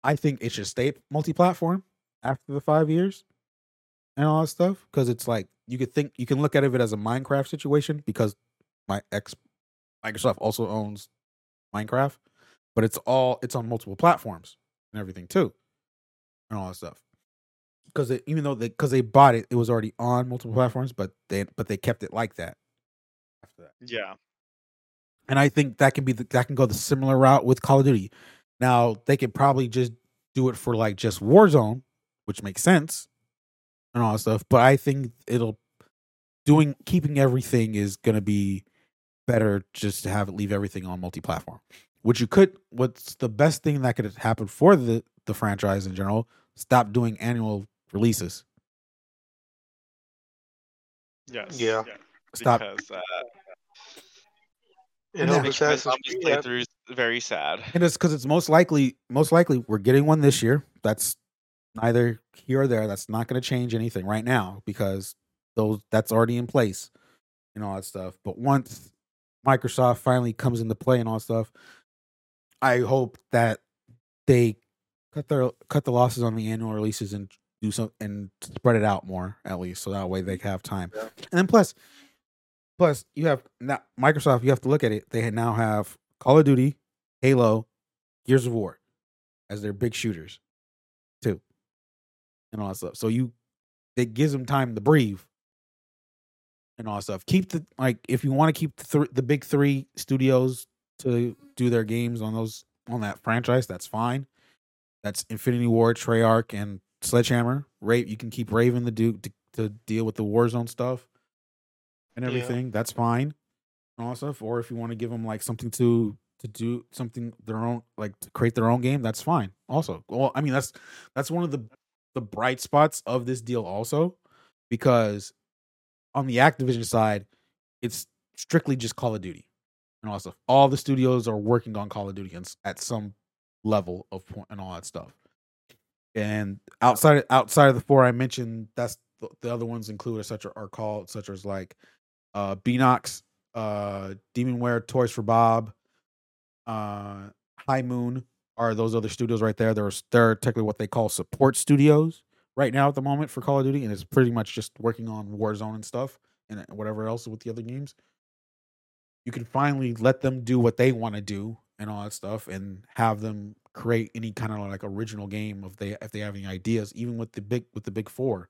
I think it should stay multi-platform after the five years and all that stuff because it's like you could think you can look at it as a Minecraft situation because my ex Microsoft also owns Minecraft, but it's all it's on multiple platforms and everything too, and all that stuff. Because even though they because they bought it, it was already on multiple platforms, but they but they kept it like that after that Yeah. and I think that can be the, that can go the similar route with Call of Duty. Now they could probably just do it for like just Warzone, which makes sense, and all that stuff. But I think it'll doing keeping everything is gonna be better just to have it leave everything on multi-platform. Which you could. What's the best thing that could happen for the the franchise in general? Stop doing annual releases. Yes. Yeah. Stop. Because uh, It And helps then- makes my Assassin's zombies Creed have- playthroughs very sad. And it's because it's most likely, most likely, we're getting one this year. That's neither here or there. That's not going to change anything right now because those that's already in place and all that stuff. But once Microsoft finally comes into play and all that stuff, I hope that they cut their cut the losses on the annual releases and do some and spread it out more at least, so that way they have time. Yeah. And then plus, plus you have now Microsoft. You have to look at it. They now have Call of Duty, Halo, Gears of War as their big shooters, too, and all that stuff. So you, it gives them time to breathe, and all that stuff. Keep the like if you want to keep the th- the big three studios to do their games on those on that franchise, that's fine. That's Infinity Ward, Treyarch, and Sledgehammer. Right, you can keep Raven the Duke to, to deal with the Warzone stuff and Yeah. everything. That's fine and all stuff. Or if you want to give them like something to to do something their own, like to create their own game, that's fine. Also, well, I mean that's that's one of the the bright spots of this deal also, because on the Activision side, it's strictly just Call of Duty and all that stuff. All the studios are working on Call of Duty and at some level of point and all that stuff. And outside outside of the four I mentioned, that's the, the other ones include such are, are called such as like uh Beenox, uh Demonware, Toys for Bob, uh High Moon are those other studios right there. They're they're technically what they call support studios right now at the moment for Call of Duty, and it's pretty much just working on Warzone and stuff and whatever else with the other games. You can finally let them do what they want to do and all that stuff, and have them create any kind of like original game if they if they have any ideas, even with the big with the big four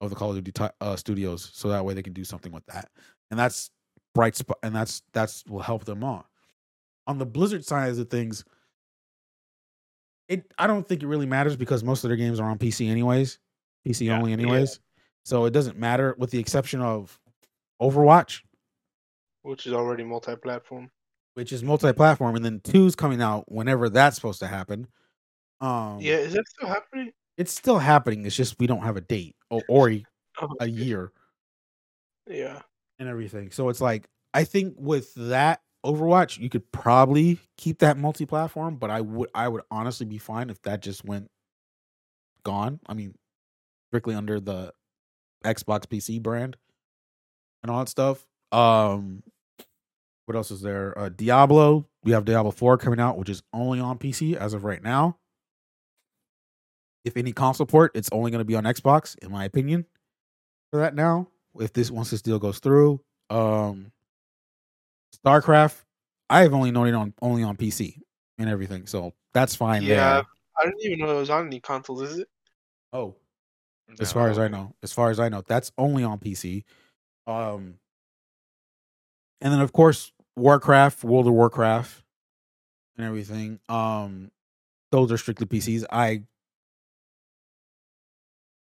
of the Call of Duty uh, studios, so that way they can do something with that, and that's bright spot, and that's that's will help them on. On the Blizzard side of things, it I don't think it really matters because most of their games are on PC anyways, PC Yeah, only yeah. anyways. So it doesn't matter, with the exception of Overwatch, which is already multi-platform. Which is multi-platform, and then two's coming out whenever that's supposed to happen. Um, Yeah, is that still happening? it's still happening. It's just we don't have a date or, or a, Oh, a year Yeah. and everything. So it's like I think with that Overwatch, you could probably keep that multi-platform, but I would I would honestly be fine if that just went gone. I mean, strictly under the Xbox PC brand and all that stuff. Um what else is there? Uh Diablo. We have Diablo 4 coming out, which is only on PC as of right now. If any console port, it's only going to be on Xbox, in my opinion, for that now. If this once this deal goes through, um, StarCraft, I've only known it on only on PC and everything, so that's fine Yeah. there. I didn't even know it was on any consoles. Is it? Oh, as far as I know, as far as I know, that's only on PC. Um, and then of course Warcraft, World of Warcraft, and everything. Um, those are strictly PCs. I,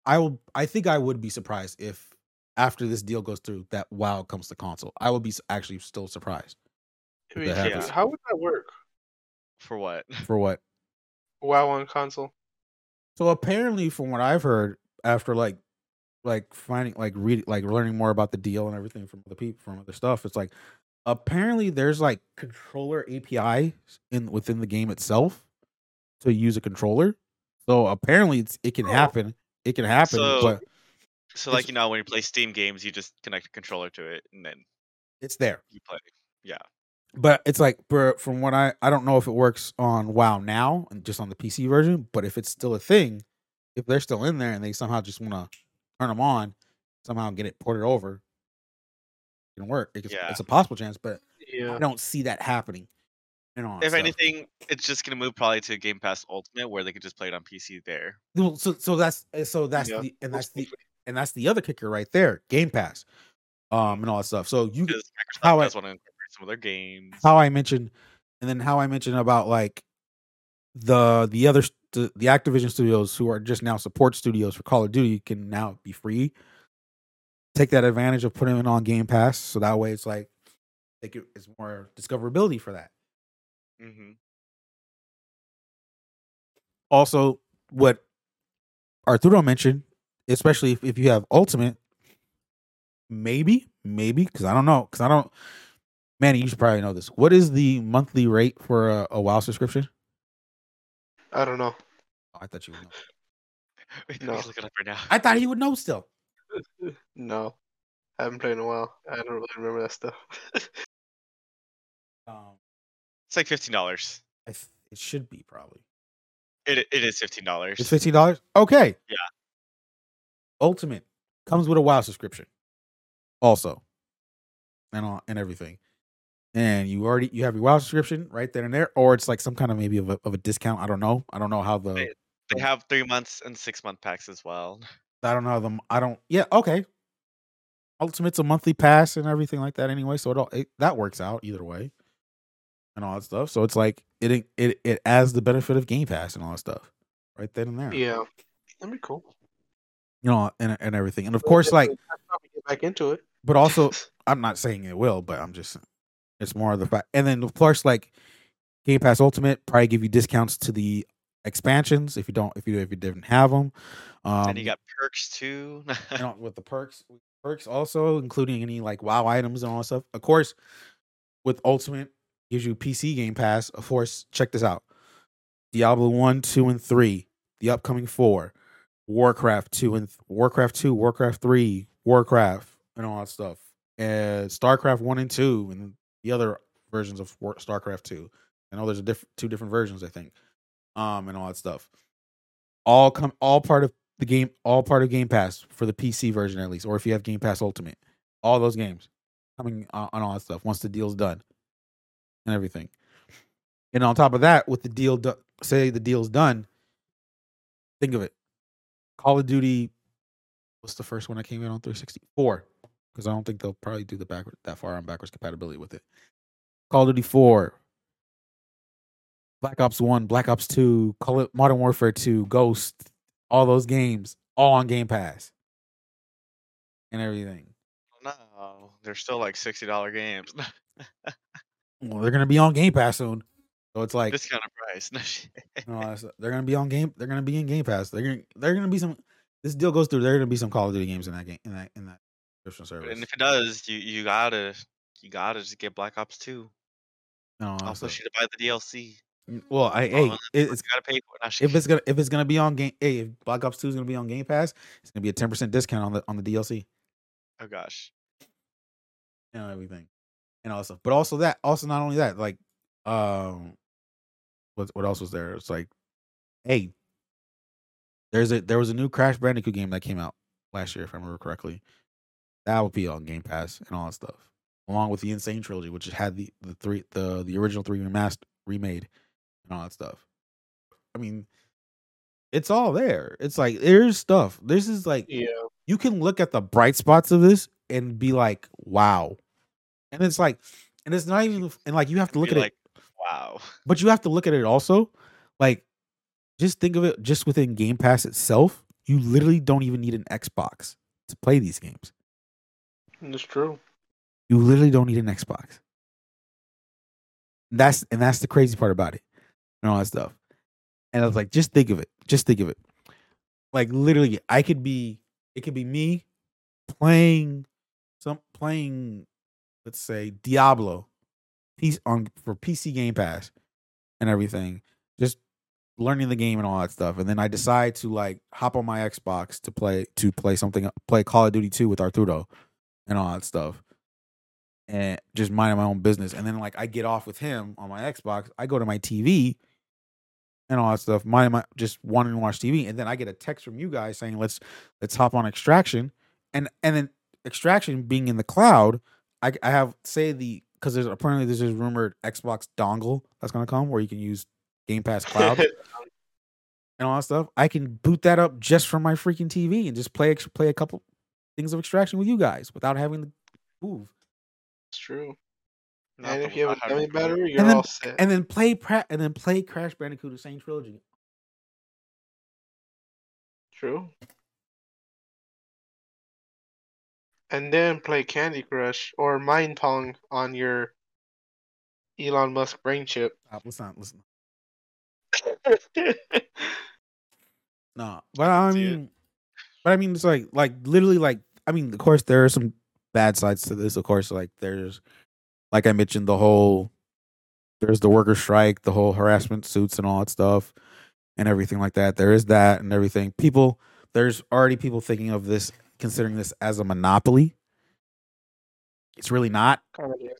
I will. I think I would be surprised if after this deal goes through that WoW comes to console. I would be actually still surprised I mean, that happens. how would that work? For what? for what. WoW on console. So apparently, from what I've heard, after like, like finding, like reading, like learning more about the deal and everything from other people, from other stuff, it's like apparently there's like controller API in within the game itself to use a controller. So apparently, it's it can happen. It can happen, So- but So like you know when you play Steam games, you just connect a controller to it and then it's there. you play. Yeah. But it's like, from what I, I don't know if it works on WoW now and just on the PC version. But if it's still a thing, if they're still in there and they somehow just want to turn them on, somehow get it ported over, can work. It's, Yeah. it's a possible chance, but Yeah. I don't see that happening. You know, If stuff. anything, it's just gonna move probably to Game Pass Ultimate where they could just play it on PC there. Well, so so that's uh, so that's Yeah. the and that's the and that's the other kicker right there, Game Pass, um, and all that stuff. So you Because Microsoft how I- want to incorporate some of their games. how I mentioned, and then how I mentioned about like the the other the, the Activision studios who are just now support studios for Call of Duty can now be free. Take that advantage of putting it on Game Pass, so that way it's like they could, it's more discoverability for that. hmm Also, what Arturo mentioned, especially if, if you have Ultimate, maybe, maybe, because I don't know, because I don't. Manny, you should probably know this. What is the monthly rate for a, a WoW subscription? I don't know. Oh, I thought you would know. Wait, No. Look it up right now. I thought he would know still. No. I haven't played in a while. I don't really remember that stuff. Um, It's like fifteen dollars. Th- it should be probably. It it is fifteen dollars. It's fifteen dollars. Okay. Yeah. Ultimate comes with a WoW subscription, also, and all and everything. And you already you have your WoW subscription right there and there, or it's like some kind of maybe of a, of a discount. I don't know. I don't know how the Right. They have three months and six month packs as well. I don't know how the I don't. Yeah. Okay. Ultimate's a monthly pass and everything like that anyway, so it all it, that works out either way, and all that stuff. So it's like it it it adds the benefit of Game Pass and all that stuff right then and there. yeah. That'd be cool. you know, and and everything. And of course, like, probably get back into it. but also, I'm not saying it will, but I'm just, it's more of the fact. And then of course, like, Game Pass Ultimate probably give you discounts to the expansions if you don't, if you if you didn't have them. Um, and you got perks too. you know, with the perks, perks also including any like WoW items and all that stuff. Of course, with Ultimate gives you PC Game Pass. Of course, check this out: Diablo one, two, and three, the upcoming four, Warcraft two and Warcraft two, Warcraft three, Warcraft, and all that stuff, and Starcraft one and two, and the other versions of War- Starcraft two. I know there's a different two different versions, I think, um, and all that stuff. All come all part of the game, all part of Game Pass for the PC version at least, or if you have Game Pass Ultimate, all those games coming on, all that stuff once the deal's done and everything. And on top of that, with the deal, do- say the deal's done, think of it. Call of Duty, what's the first one that came out on 364? Because I don't think they'll probably do the backward that far on backwards compatibility with it. Call of Duty 4, Black Ops 1, Black Ops 2, Call it Modern Warfare 2, Ghost, all those games, all on Game Pass and everything. no, they're still like sixty dollar games. Well, they're gonna be on Game Pass soon, so it's like Discounted price. No shit. you know, they're gonna be on game. They're gonna be in Game Pass. They're gonna they're gonna be some. This deal goes through. There are gonna be some Call of Duty games in that game in that in that subscription service. And if it does, you you gotta you gotta just get Black Ops Two. No, I'll push you to buy the DLC. Well, I hey, it's gotta pay for it. No if it's gonna if it's gonna be on game. Hey, if Black Ops Two is gonna be on Game Pass, it's gonna be a ten percent discount on the on the DLC. Oh gosh. and everything and all stuff. But also that, also not only that, like, um, what what else was there? It's like, hey, there's a there was a new Crash Bandicoot game that came out last year, if I remember correctly. That would be on Game Pass and all that stuff. along with the N. Sane trilogy, which had the the three the the original three remastered remade and all that stuff. I mean, it's all there. It's like there's stuff. This is like Yeah. you can look at the bright spots of this and be like, wow. And it's like, and it's not even, and like you have to look Be at like, it, wow. but you have to look at it also. Like, just think of it just within Game Pass itself. You literally don't even need an Xbox to play these games. That's true. You literally don't need an Xbox. That's and that's the crazy part about it, and all that stuff. And I was like, just think of it. Just think of it. Like literally, I could be. It could be me playing some playing. Let's say Diablo, piece on for PC Game Pass, and everything. Just learning the game and all that stuff, and then I decide to like hop on my Xbox to play to play something, play Call of Duty Two with Arturo, and all that stuff and just minding my own business. And then like I get off with him on my Xbox, I go to my TV and all that stuff, minding my just wanting to watch TV, and then I get a text from you guys saying let's let's hop on Extraction, and and then Extraction being in the cloud, I I have say the because there's apparently there's this rumored Xbox dongle that's gonna come where you can use Game Pass Cloud and all that stuff. I can boot that up just from my freaking TV and just play play a couple things of Extraction with you guys without having to move. It's true. Not and the- if you have not a dummy having battery, you're and then all set. and then play pra- and then play Crash Bandicoot the same trilogy. True. And then play Candy Crush or Mind Pong on your Elon Musk brain chip. Stop, let's not listen. No, but I mean, but I mean, it's like like literally like I mean, of course there are some bad sides to this. Of course, like there's like I mentioned the whole there's the worker strike, the whole harassment suits and all that stuff, and everything like that. There is that and everything. People, there's already people thinking of this, considering this as a monopoly. It's really not. Kind of, yeah.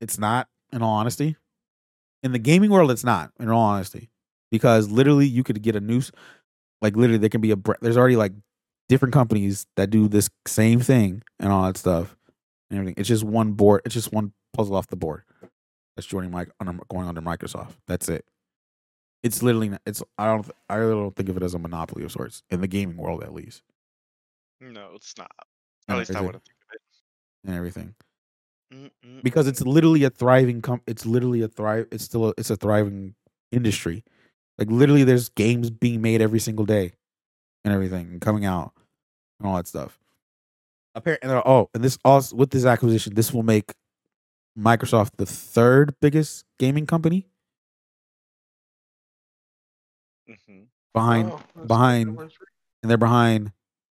It's not, in all honesty. In the gaming world, it's not, in all honesty, because literally you could get a noose like literally there can be a. There's already like different companies that do this same thing and all that stuff and everything. It's just one board. It's just one puzzle off the board that's joining under going under Microsoft. That's it. It's literally. not- It's. I don't. I really don't think of it as a monopoly of sorts in the gaming world, at least, No, it's not. No, At least I wouldn't think of it. and everything. Mm-mm. because it's literally a thriving com- it's literally a thrive it's still a, it's a thriving industry like literally there's games being made every single day and everything and coming out and all that stuff apparently oh and this also with this acquisition this will make microsoft the third biggest gaming company Mhm. behind Oh, behind- and they're behind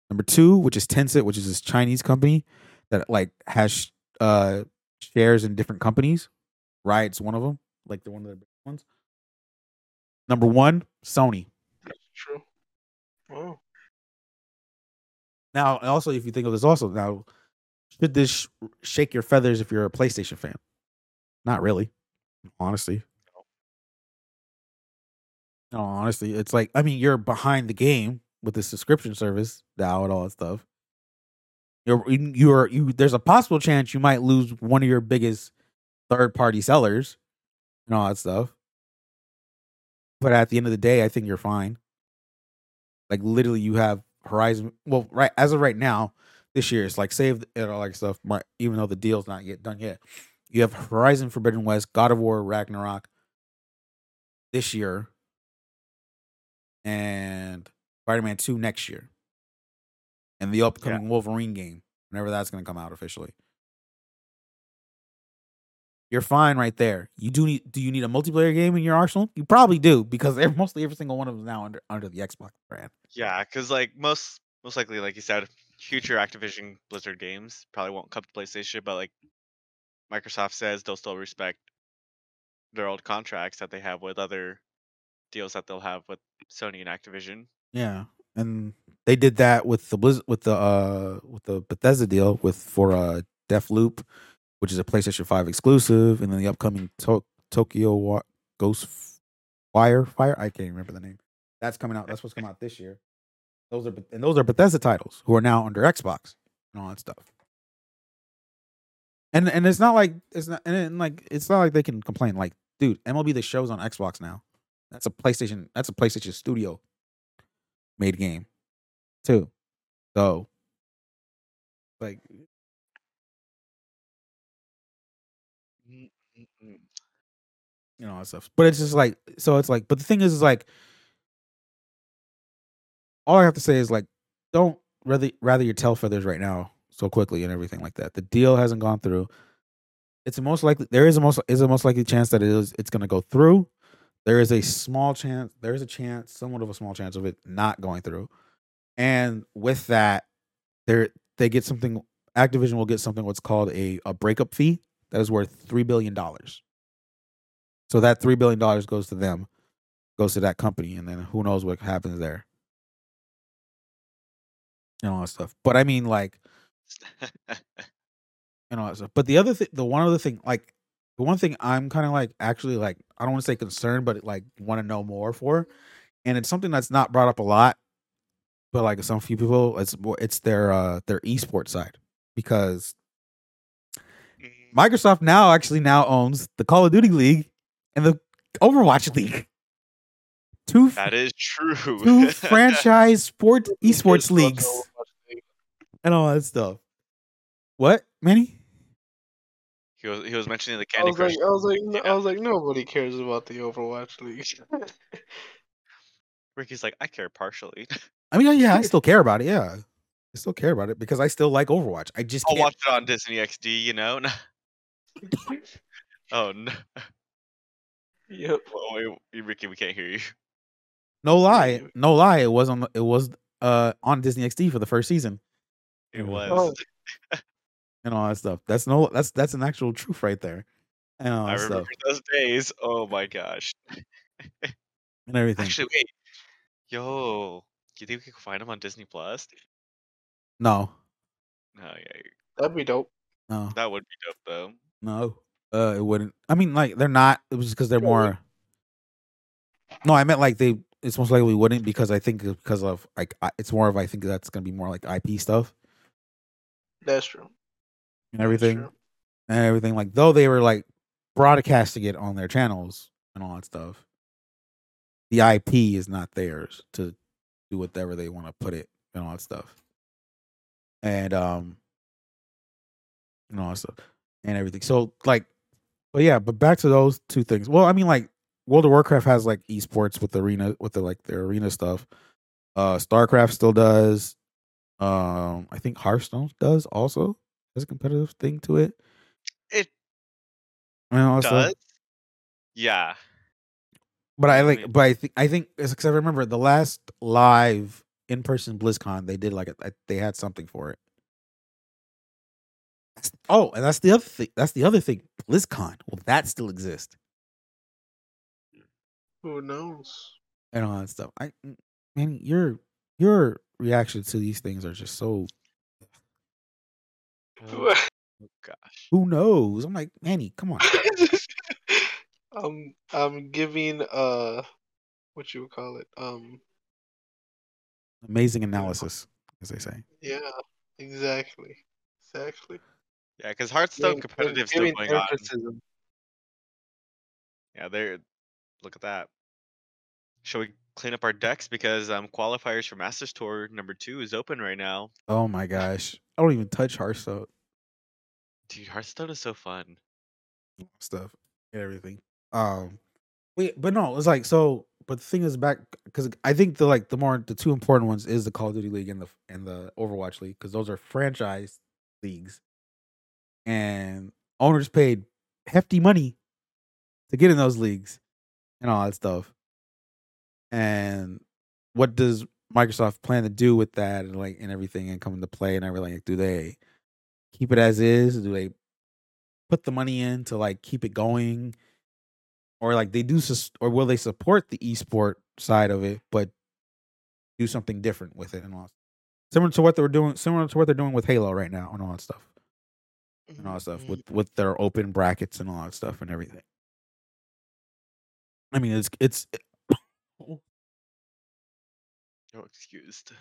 number two, which is Tencent, which is this Chinese company that like has uh shares in different companies. Riot's one of them, like they're one of the big ones. Number one, Sony. That's true. Oh, Now, and also, if you think of this, also now, should this sh- shake your feathers if you're a PlayStation fan? Not really, honestly. No, honestly, it's like I mean, you're behind the game with the subscription service now and all that stuff. You're you're you. There's a possible chance you might lose one of your biggest third party sellers and all that stuff. But at the end of the day, I think you're fine. Like literally, you have Horizon. Well, right as of right now, this year it's like saved and all that stuff. mi- Even though the deal's not yet done yet, you have Horizon Forbidden West, God of War, Ragnarok this year, and Spider Man Two next year, and the upcoming Wolverine game whenever that's going to come out officially. You're fine right there. You do need. Do you need a multiplayer game in your arsenal? You probably do because they're mostly every single one of them is now under under the Xbox brand. Yeah, because like most most likely, like you said, future Activision Blizzard games probably won't come to PlayStation, but like Microsoft says they'll still respect their old contracts that they have with other deals that they'll have with Sony and Activision. Yeah, and they did that with the Blizz with the uh with the Bethesda deal with for uh Deathloop, which is a PlayStation Five exclusive, and then the upcoming to- Tokyo Wa- Ghost F- Wire Fire. I can't remember the name. That's coming out. That's what's coming out this year. Those are and those are Bethesda titles who are now under Xbox and all that stuff. And and it's not like it's not and, like it's not like they can complain. Like, dude, MLB the show's on Xbox now. That's a PlayStation. That's a PlayStation Studio made game, too. So, like, Mm, mm, mm. you know, and stuff. But it's just like, so it's like, but the thing is, is like, all I have to say is like, don't rather rather your tail feathers right now so quickly and everything like that. The deal hasn't gone through. It's most likely there is a most is a most likely chance that it is it's going to go through. There is a small chance. There is a chance, somewhat of a small chance of it not going through. And with that, there they get something. Activision will get something what's called a a breakup fee that is worth three billion dollars. So that three billion dollars goes to them, goes to that company, and then who knows what happens there. And all that stuff. But I mean, like, and all that stuff. But the other thing, the one other thing, like, the one thing I'm kind of like actually like, I don't want to say concerned, but like want to know more for, and it's something that's not brought up a lot, but like some few people, it's it's their uh their esports side because Mm, Microsoft now actually now owns the Call of Duty League and the Overwatch League. Two that is true. two franchise sport esports leagues. And all that stuff. What, Manny? he was he was mentioning the I Candy was Crush. like, I was like, no- I was like, nobody cares about the Overwatch League. Ricky's like, I care partially. I mean, yeah, I still care about it. Yeah, I still care about it because I still like Overwatch. I just I'll can't. watch it on Disney XD. You know. oh no. yep. Oh, wait, Ricky, we can't hear you. No lie, no lie. It was on. It was uh on Disney XD for the first season It was. Oh. and all that stuff. That's no. That's that's an actual truth right there. And all I remember stuff those days. Oh my gosh. and everything. Actually, wait. Yo, do you think we can find them on Disney Plus? no, No, yeah, That'd be dope. no, that would be dope though. no. Uh, it wouldn't. I mean, like they're not. It was because they're Yeah, more. No, I meant like they. It's most likely wouldn't because I think because of like it's more of I think that's gonna be more like IP stuff That's true. and everything. true. and everything. Like though they were like broadcasting it on their channels and all that stuff, the IP is not theirs to do whatever they want to put it and all that stuff. And um and all that stuff and everything. So like but yeah, but back to those two things. Well, I mean like World of Warcraft has like esports with the arena with the like their arena stuff. Uh StarCraft still does. Um I think Hearthstone does also. There's a competitive thing to it. It And all that stuff. does. Yeah. But I I like, mean- but I think I think because I remember the last live in person BlizzCon they did like a, they had something for it. Oh, and that's the other thing. That's the other thing. BlizzCon. Will that still exist Who knows? and all that stuff? I man, you're your your reaction to these things are just so. Oh, gosh. Who knows? I'm like, Manny, come on. I'm I'm giving uh what you would call it um Amazing analysis, as they say. yeah exactly exactly Yeah, because Hearthstone Giving- competitive still giving going on. Yeah, there. Look at that. Shall we clean up our decks because um qualifiers for Masters Tour number two is open right now. Oh my gosh, I don't even touch Hearthstone Dude, Hearthstone is so fun. stuff and everything. Um, wait, but no, it's like so. But the thing is, back because I think the like the more the two important ones is the Call of Duty League and the and the Overwatch League because those are franchise leagues, and owners paid hefty money to get in those leagues and all that stuff. And what does Microsoft plan to do with that and like and everything and come into play and everything? Like, do they keep it as is? Do they put the money in to like keep it going? Or like they do sus- or will they support the esport side of it but do something different with it and all similar to what they're doing similar to what they're doing with Halo right now and all that stuff and all that stuff mm-hmm. with with their open brackets and all that stuff and everything. I mean, it's it's You're excused.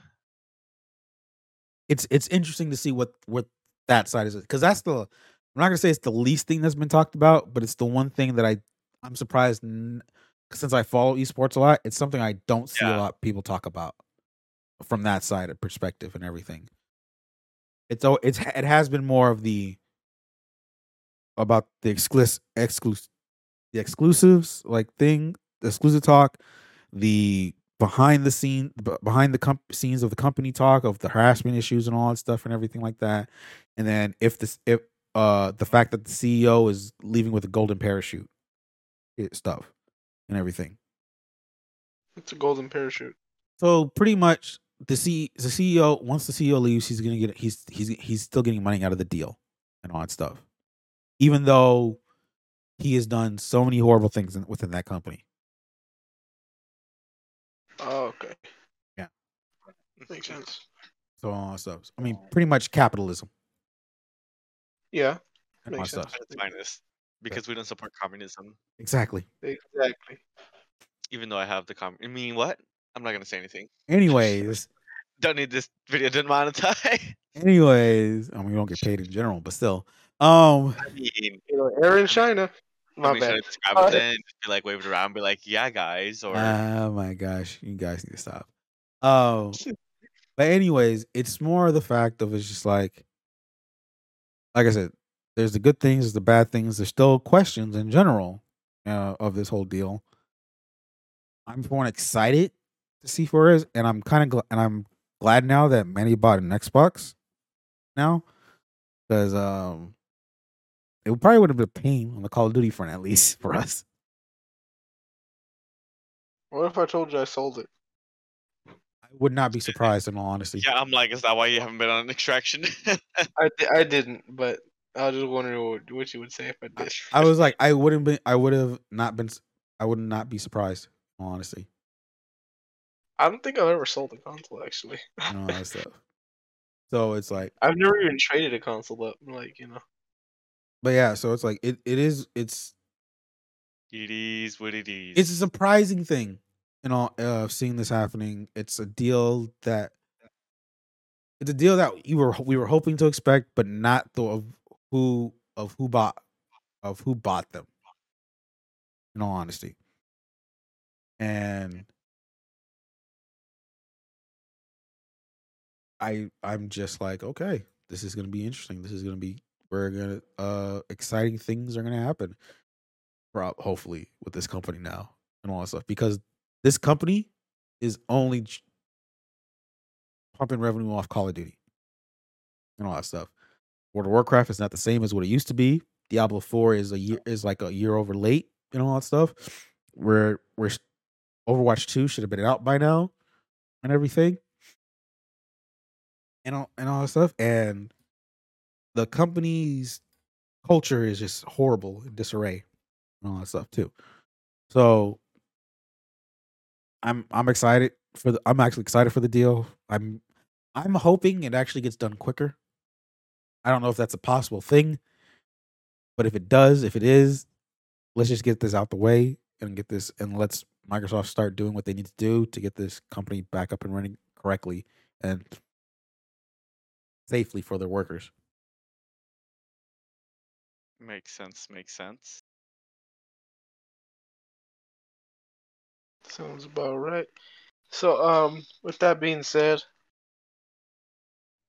it's it's interesting to see what what that side is because that's the I'm not gonna say it's the least thing that's been talked about, but it's the one thing that I I'm surprised n- since I follow esports a lot. It's something I don't see a lot of people talk about from that side of perspective and everything. It's oh, it's it has been more of the about the exclusive exclusive the exclusives like thing, the exclusive talk, the behind the scene behind the scenes of the company talk of the harassment issues and all that stuff and everything like that. And then if this if uh the fact that the CEO is leaving with a golden parachute it, stuff and everything. It's a golden parachute. So pretty much the C the CEO once the CEO leaves, he's gonna get he's he's he's still getting money out of the deal and all that stuff, even though he has done so many horrible things in, within that company. Oh, okay. Yeah. Makes sense. So all that stuff. I mean, pretty much capitalism Yeah, and all Makes sense. stuff. At its finest, because we don't support communism. Exactly. exactly. Even though I have the com. I mean, what? I'm not gonna say anything. Anyways, Don't need this video to monetize. anyways, I mean, we don't get paid in general, but still. Um, I mean, You know, air in China. My should I bad. describe Uh, it then? Just be like, wave it around, be like, yeah, guys, or Oh my gosh, you guys need to stop. Oh, but anyways, it's more the fact of it's just like, like I said, there's the good things, there's the bad things. There's still questions in general uh, of this whole deal. I'm more excited to see for is, and I'm kind of gl- and I'm glad now that Manny bought an Xbox now because um, it probably would have been a pain on the Call of Duty front at least for us. What if I told you I sold it? I would not be surprised in all honesty. yeah, I'm like, is that why you haven't been on an extraction? I, di- I didn't, but I was just wondering what, what you would say if I did. I was like, I wouldn't be, I would have not been, I would not be surprised. in all Honesty, I don't think I've ever sold a console actually. and all that stuff. So it's like, I've never even traded a console up. Like you know, but yeah, so it's like it, it is, it's, it is what it is. it's a surprising thing, you know, uh, seeing this happening. It's a deal that, it's a deal that you were, we were hoping to expect, but not the of who of who bought, of who bought them. In all honesty, and I I'm just like, okay, this is gonna be interesting. This is gonna be we're gonna uh exciting things are gonna happen. Hopefully with this company now and all that stuff because this company is only pumping revenue off Call of Duty and all that stuff. World of Warcraft is not the same as what it used to be. Diablo Four is a year is like a year over late and all that stuff. Where where Overwatch Two should have been out by now and everything and all and all that stuff. And the company's culture is just horrible in disarray and all that stuff too. So I'm I'm excited for the I'm actually excited for the deal. I'm I'm hoping it actually gets done quicker. I don't know if that's a possible thing, but if it does, if it is, let's just get this out the way and get this and let's Microsoft start doing what they need to do to get this company back up and running correctly and safely for their workers. Makes sense. Makes sense. sounds about right. So um, with that being said,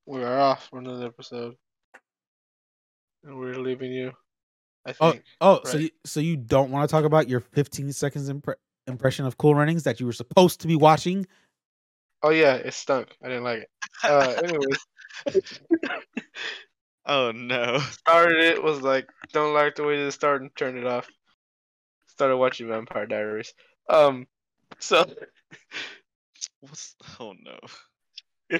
we are off for another episode, and we're leaving you. I Oh, think. oh, so right. you, so you don't want to talk about your 15 seconds impre- impression of Cool Runnings that you were supposed to be watching? Oh yeah, it stunk. I didn't like it. Uh, anyways, oh no. started it was like don't like the way this started and turned it off. Started watching Vampire Diaries. Um, so What's, oh no.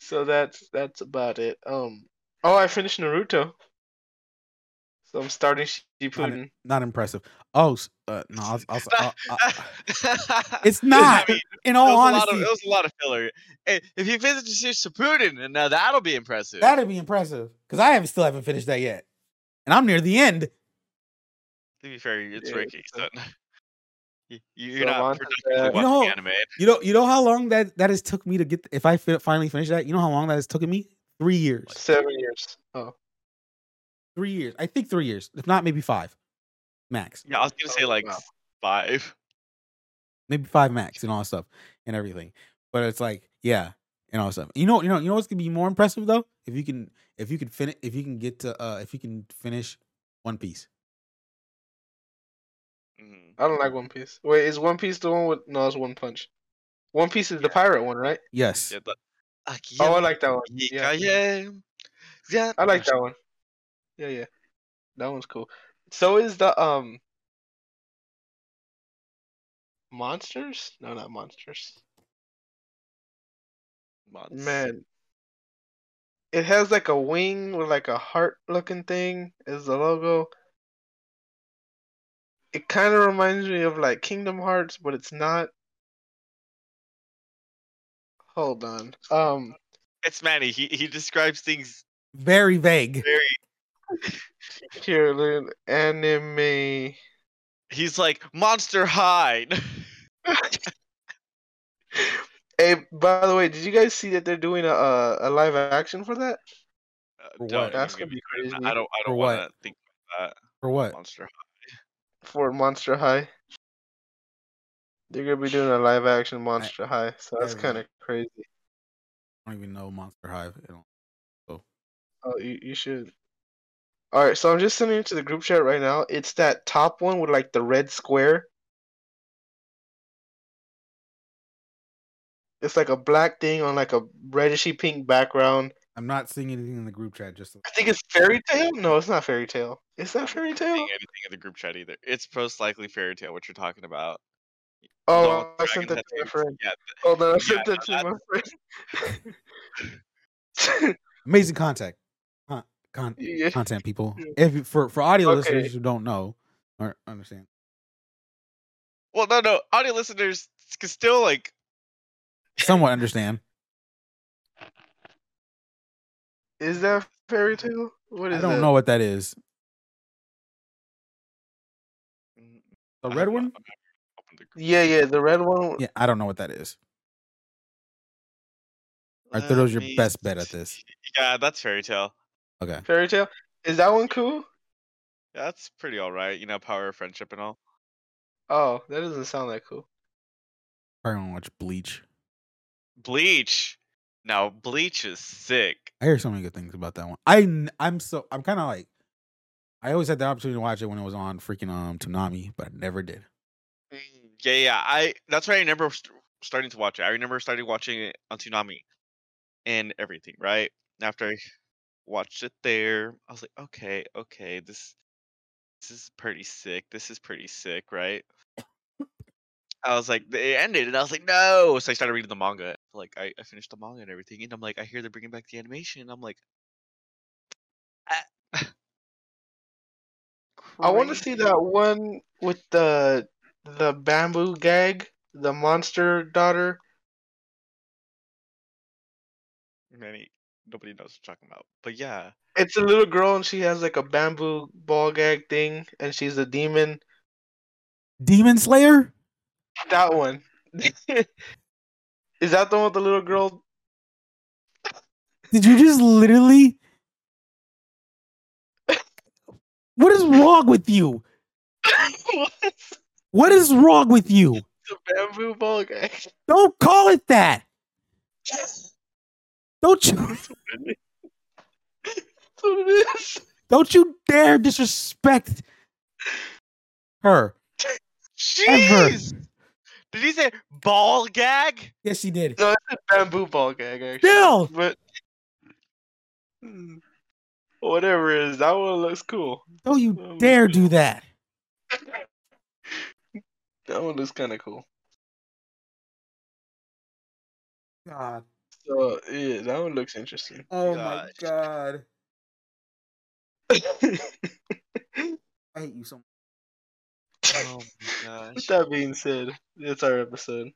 so that's that's about it. Um, oh, I finished Naruto. So I'm starting Not, Shippuden. not impressive. Oh, uh, no, I'll, I'll, I'll, I'll- it's it's not. In all it was, a lot of, honesty, it was a lot of filler. Hey, if you visit Shippuden, and now that'll be impressive. that'd be impressive because I haven't still haven't finished that yet, and I'm near the end. to be fair, it's Yeah, Ricky, so- so you, you're So not on to productively that. You know- anime. You know, you know how long that that has took me to get. If I finally finish that, you know how long that has taken me? Three years. Seven years. Oh, three years. I think three years, if not maybe five, max. Yeah, I was gonna say Oh, like wow. five. maybe five max and all that stuff and everything. But it's like, yeah, and all that stuff. You know, you know, you know what's gonna be more impressive though? If you can, if you can finish, if you can get to, uh, if you can finish One Piece. Mhm. I don't like One Piece. Wait, is One Piece the one with no? It's One Punch. One Piece is the pirate one, right? Yes, Yeah, the, Oh, I like that one. Yeah, yeah. Yeah. I like that one. Yeah, yeah, that one's cool. So is the um monsters? No, not monsters. Mods. Man, it has like a wing with like a heart looking thing as the logo. It kind of reminds me of like Kingdom Hearts, but it's not. Hold on. Um, It's Manny. He he describes things very vague. very. Here, look, anime. He's like Monster High. Hey, by the way, did you guys see that they're doing a a, a live action for that? Uh, For don't what? That's gonna me be crazy. I don't. I don't want to think about For what? Monster High. For Monster High. They're gonna be doing a live action Monster High, so that's kind of crazy. I don't even know Monster High. I don't- Oh, you, you should. All right, so I'm just sending it to the group chat right now. It's that top one with like the red square. It's like a black thing on like a redishy pink background. I'm not seeing anything in the group chat. Just I think it's Fairy Tail. No, it's not Fairy Tail. Is that Fairy Not Tale? seeing anything in the group chat either. It's most likely fairy tail. What you're talking about? Oh, Little I sent that to my friend. Yeah, Hold on, oh, I Yeah, sent that no, to my friend. amazing contact, con, con, yeah. content people. Hmm. If for for audio Okay. listeners who don't know or understand, Well, no, no. Audio listeners can still like. somewhat understand. Is that Fairy Tail? What is I don't that? know what that is. The red one? I haven't opened the group Yeah, yeah, the red one. Yeah, I don't know what that is. I thought it was your best bet at this. Yeah, that's fairy tail. Okay. Fairy Tail. Is that one cool? Yeah, that's pretty all right. You know, power of friendship and all. Oh, that doesn't sound that cool. Probably gonna watch Bleach. Bleach. Now, Bleach is sick. I hear so many good things about that one. I I'm so I'm kind of like I always had the opportunity to watch it when it was on freaking um Toonami, but I never did. Mm, Yeah, yeah. I that's why I remember st- starting to watch it. I remember starting watching it on Toonami and everything. Right after I watched it there, I was like, okay, okay, this this is pretty sick. This is pretty sick, right? I was like, it ended, and I was like, no. So I started reading the manga. Like, I, I finished the manga and everything, and I'm like, I hear they're bringing back the animation. And I'm like, ah. I want to see that one with the the bamboo gag, the monster daughter. Many nobody knows what I'm talking about, but yeah, It's a little girl and she has like a bamboo ball gag thing, and she's a demon. Demon Slayer? That one. Is that the one with the little girl? Did you just literally? What is wrong with you? What's What is wrong with you? the bamboo ball gag? Don't call it that. Don't you That's what it is. don't you dare disrespect her. Ever. jeez. Did he say ball gag? Yes, she did. No, it's a bamboo ball gag. Actually. Still. but Hmm. whatever it is, that one looks cool. Don't you dare man. do that. That one looks kind of cool. God. So yeah, that one looks interesting. Oh Gosh. god. I hate you so much. Oh my With that being said, it's our episode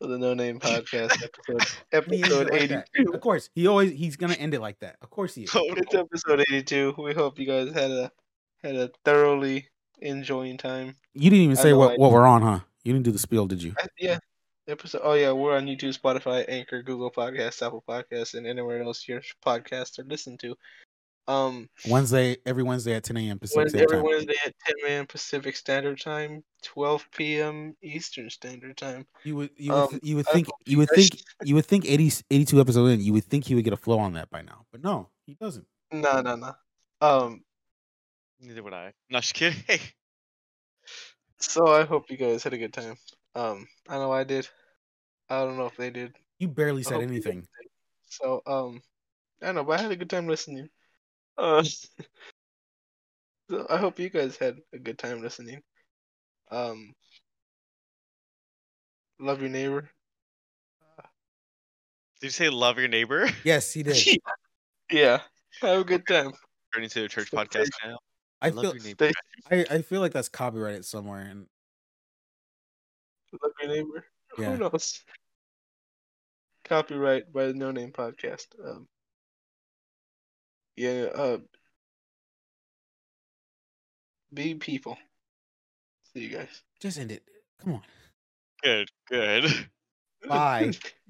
of the No Name Podcast episode He ends episode like eighty Of course, he always he's gonna end it like that. Of course he is. Oh, It's episode eighty two. We hope you guys had a had a thoroughly enjoying time. You didn't even I say what, what we're on, huh? You didn't do the spiel, did you? I- yeah. Episode. Oh yeah, we're on YouTube, Spotify, Anchor, Google Podcasts, Apple Podcasts, and anywhere else your podcasts are listened to. Um, Wednesday, every Wednesday at 10 a.m. Pacific Wednesday, Standard every Time. Wednesday at 10 a.m. Pacific Standard Time, 12 p.m. Eastern Standard Time. You would you would Um, you would think hope you you would think you would think 80, 82 episodes in, you would think he would get a flow on that by now. But no, he doesn't. No, no, no. Um, Neither would I. Not just kidding. so I hope you guys had a good time. Um, I know I did. I don't know if they did. You barely said anything. So, um, I know, but I had a good time listening. Uh, so I hope you guys had a good time listening. Um, love your neighbor. Did you say love your neighbor? Yes, he did. yeah, have a good time. Turning to a church podcast now. I love feel your neighbor. I, I feel like that's copyrighted somewhere and love your neighbor. Yeah. Who knows? Copyright by the No Name Podcast. Um, yeah. Uh, be people. See you guys. just end it. Come on. Good, good. Bye.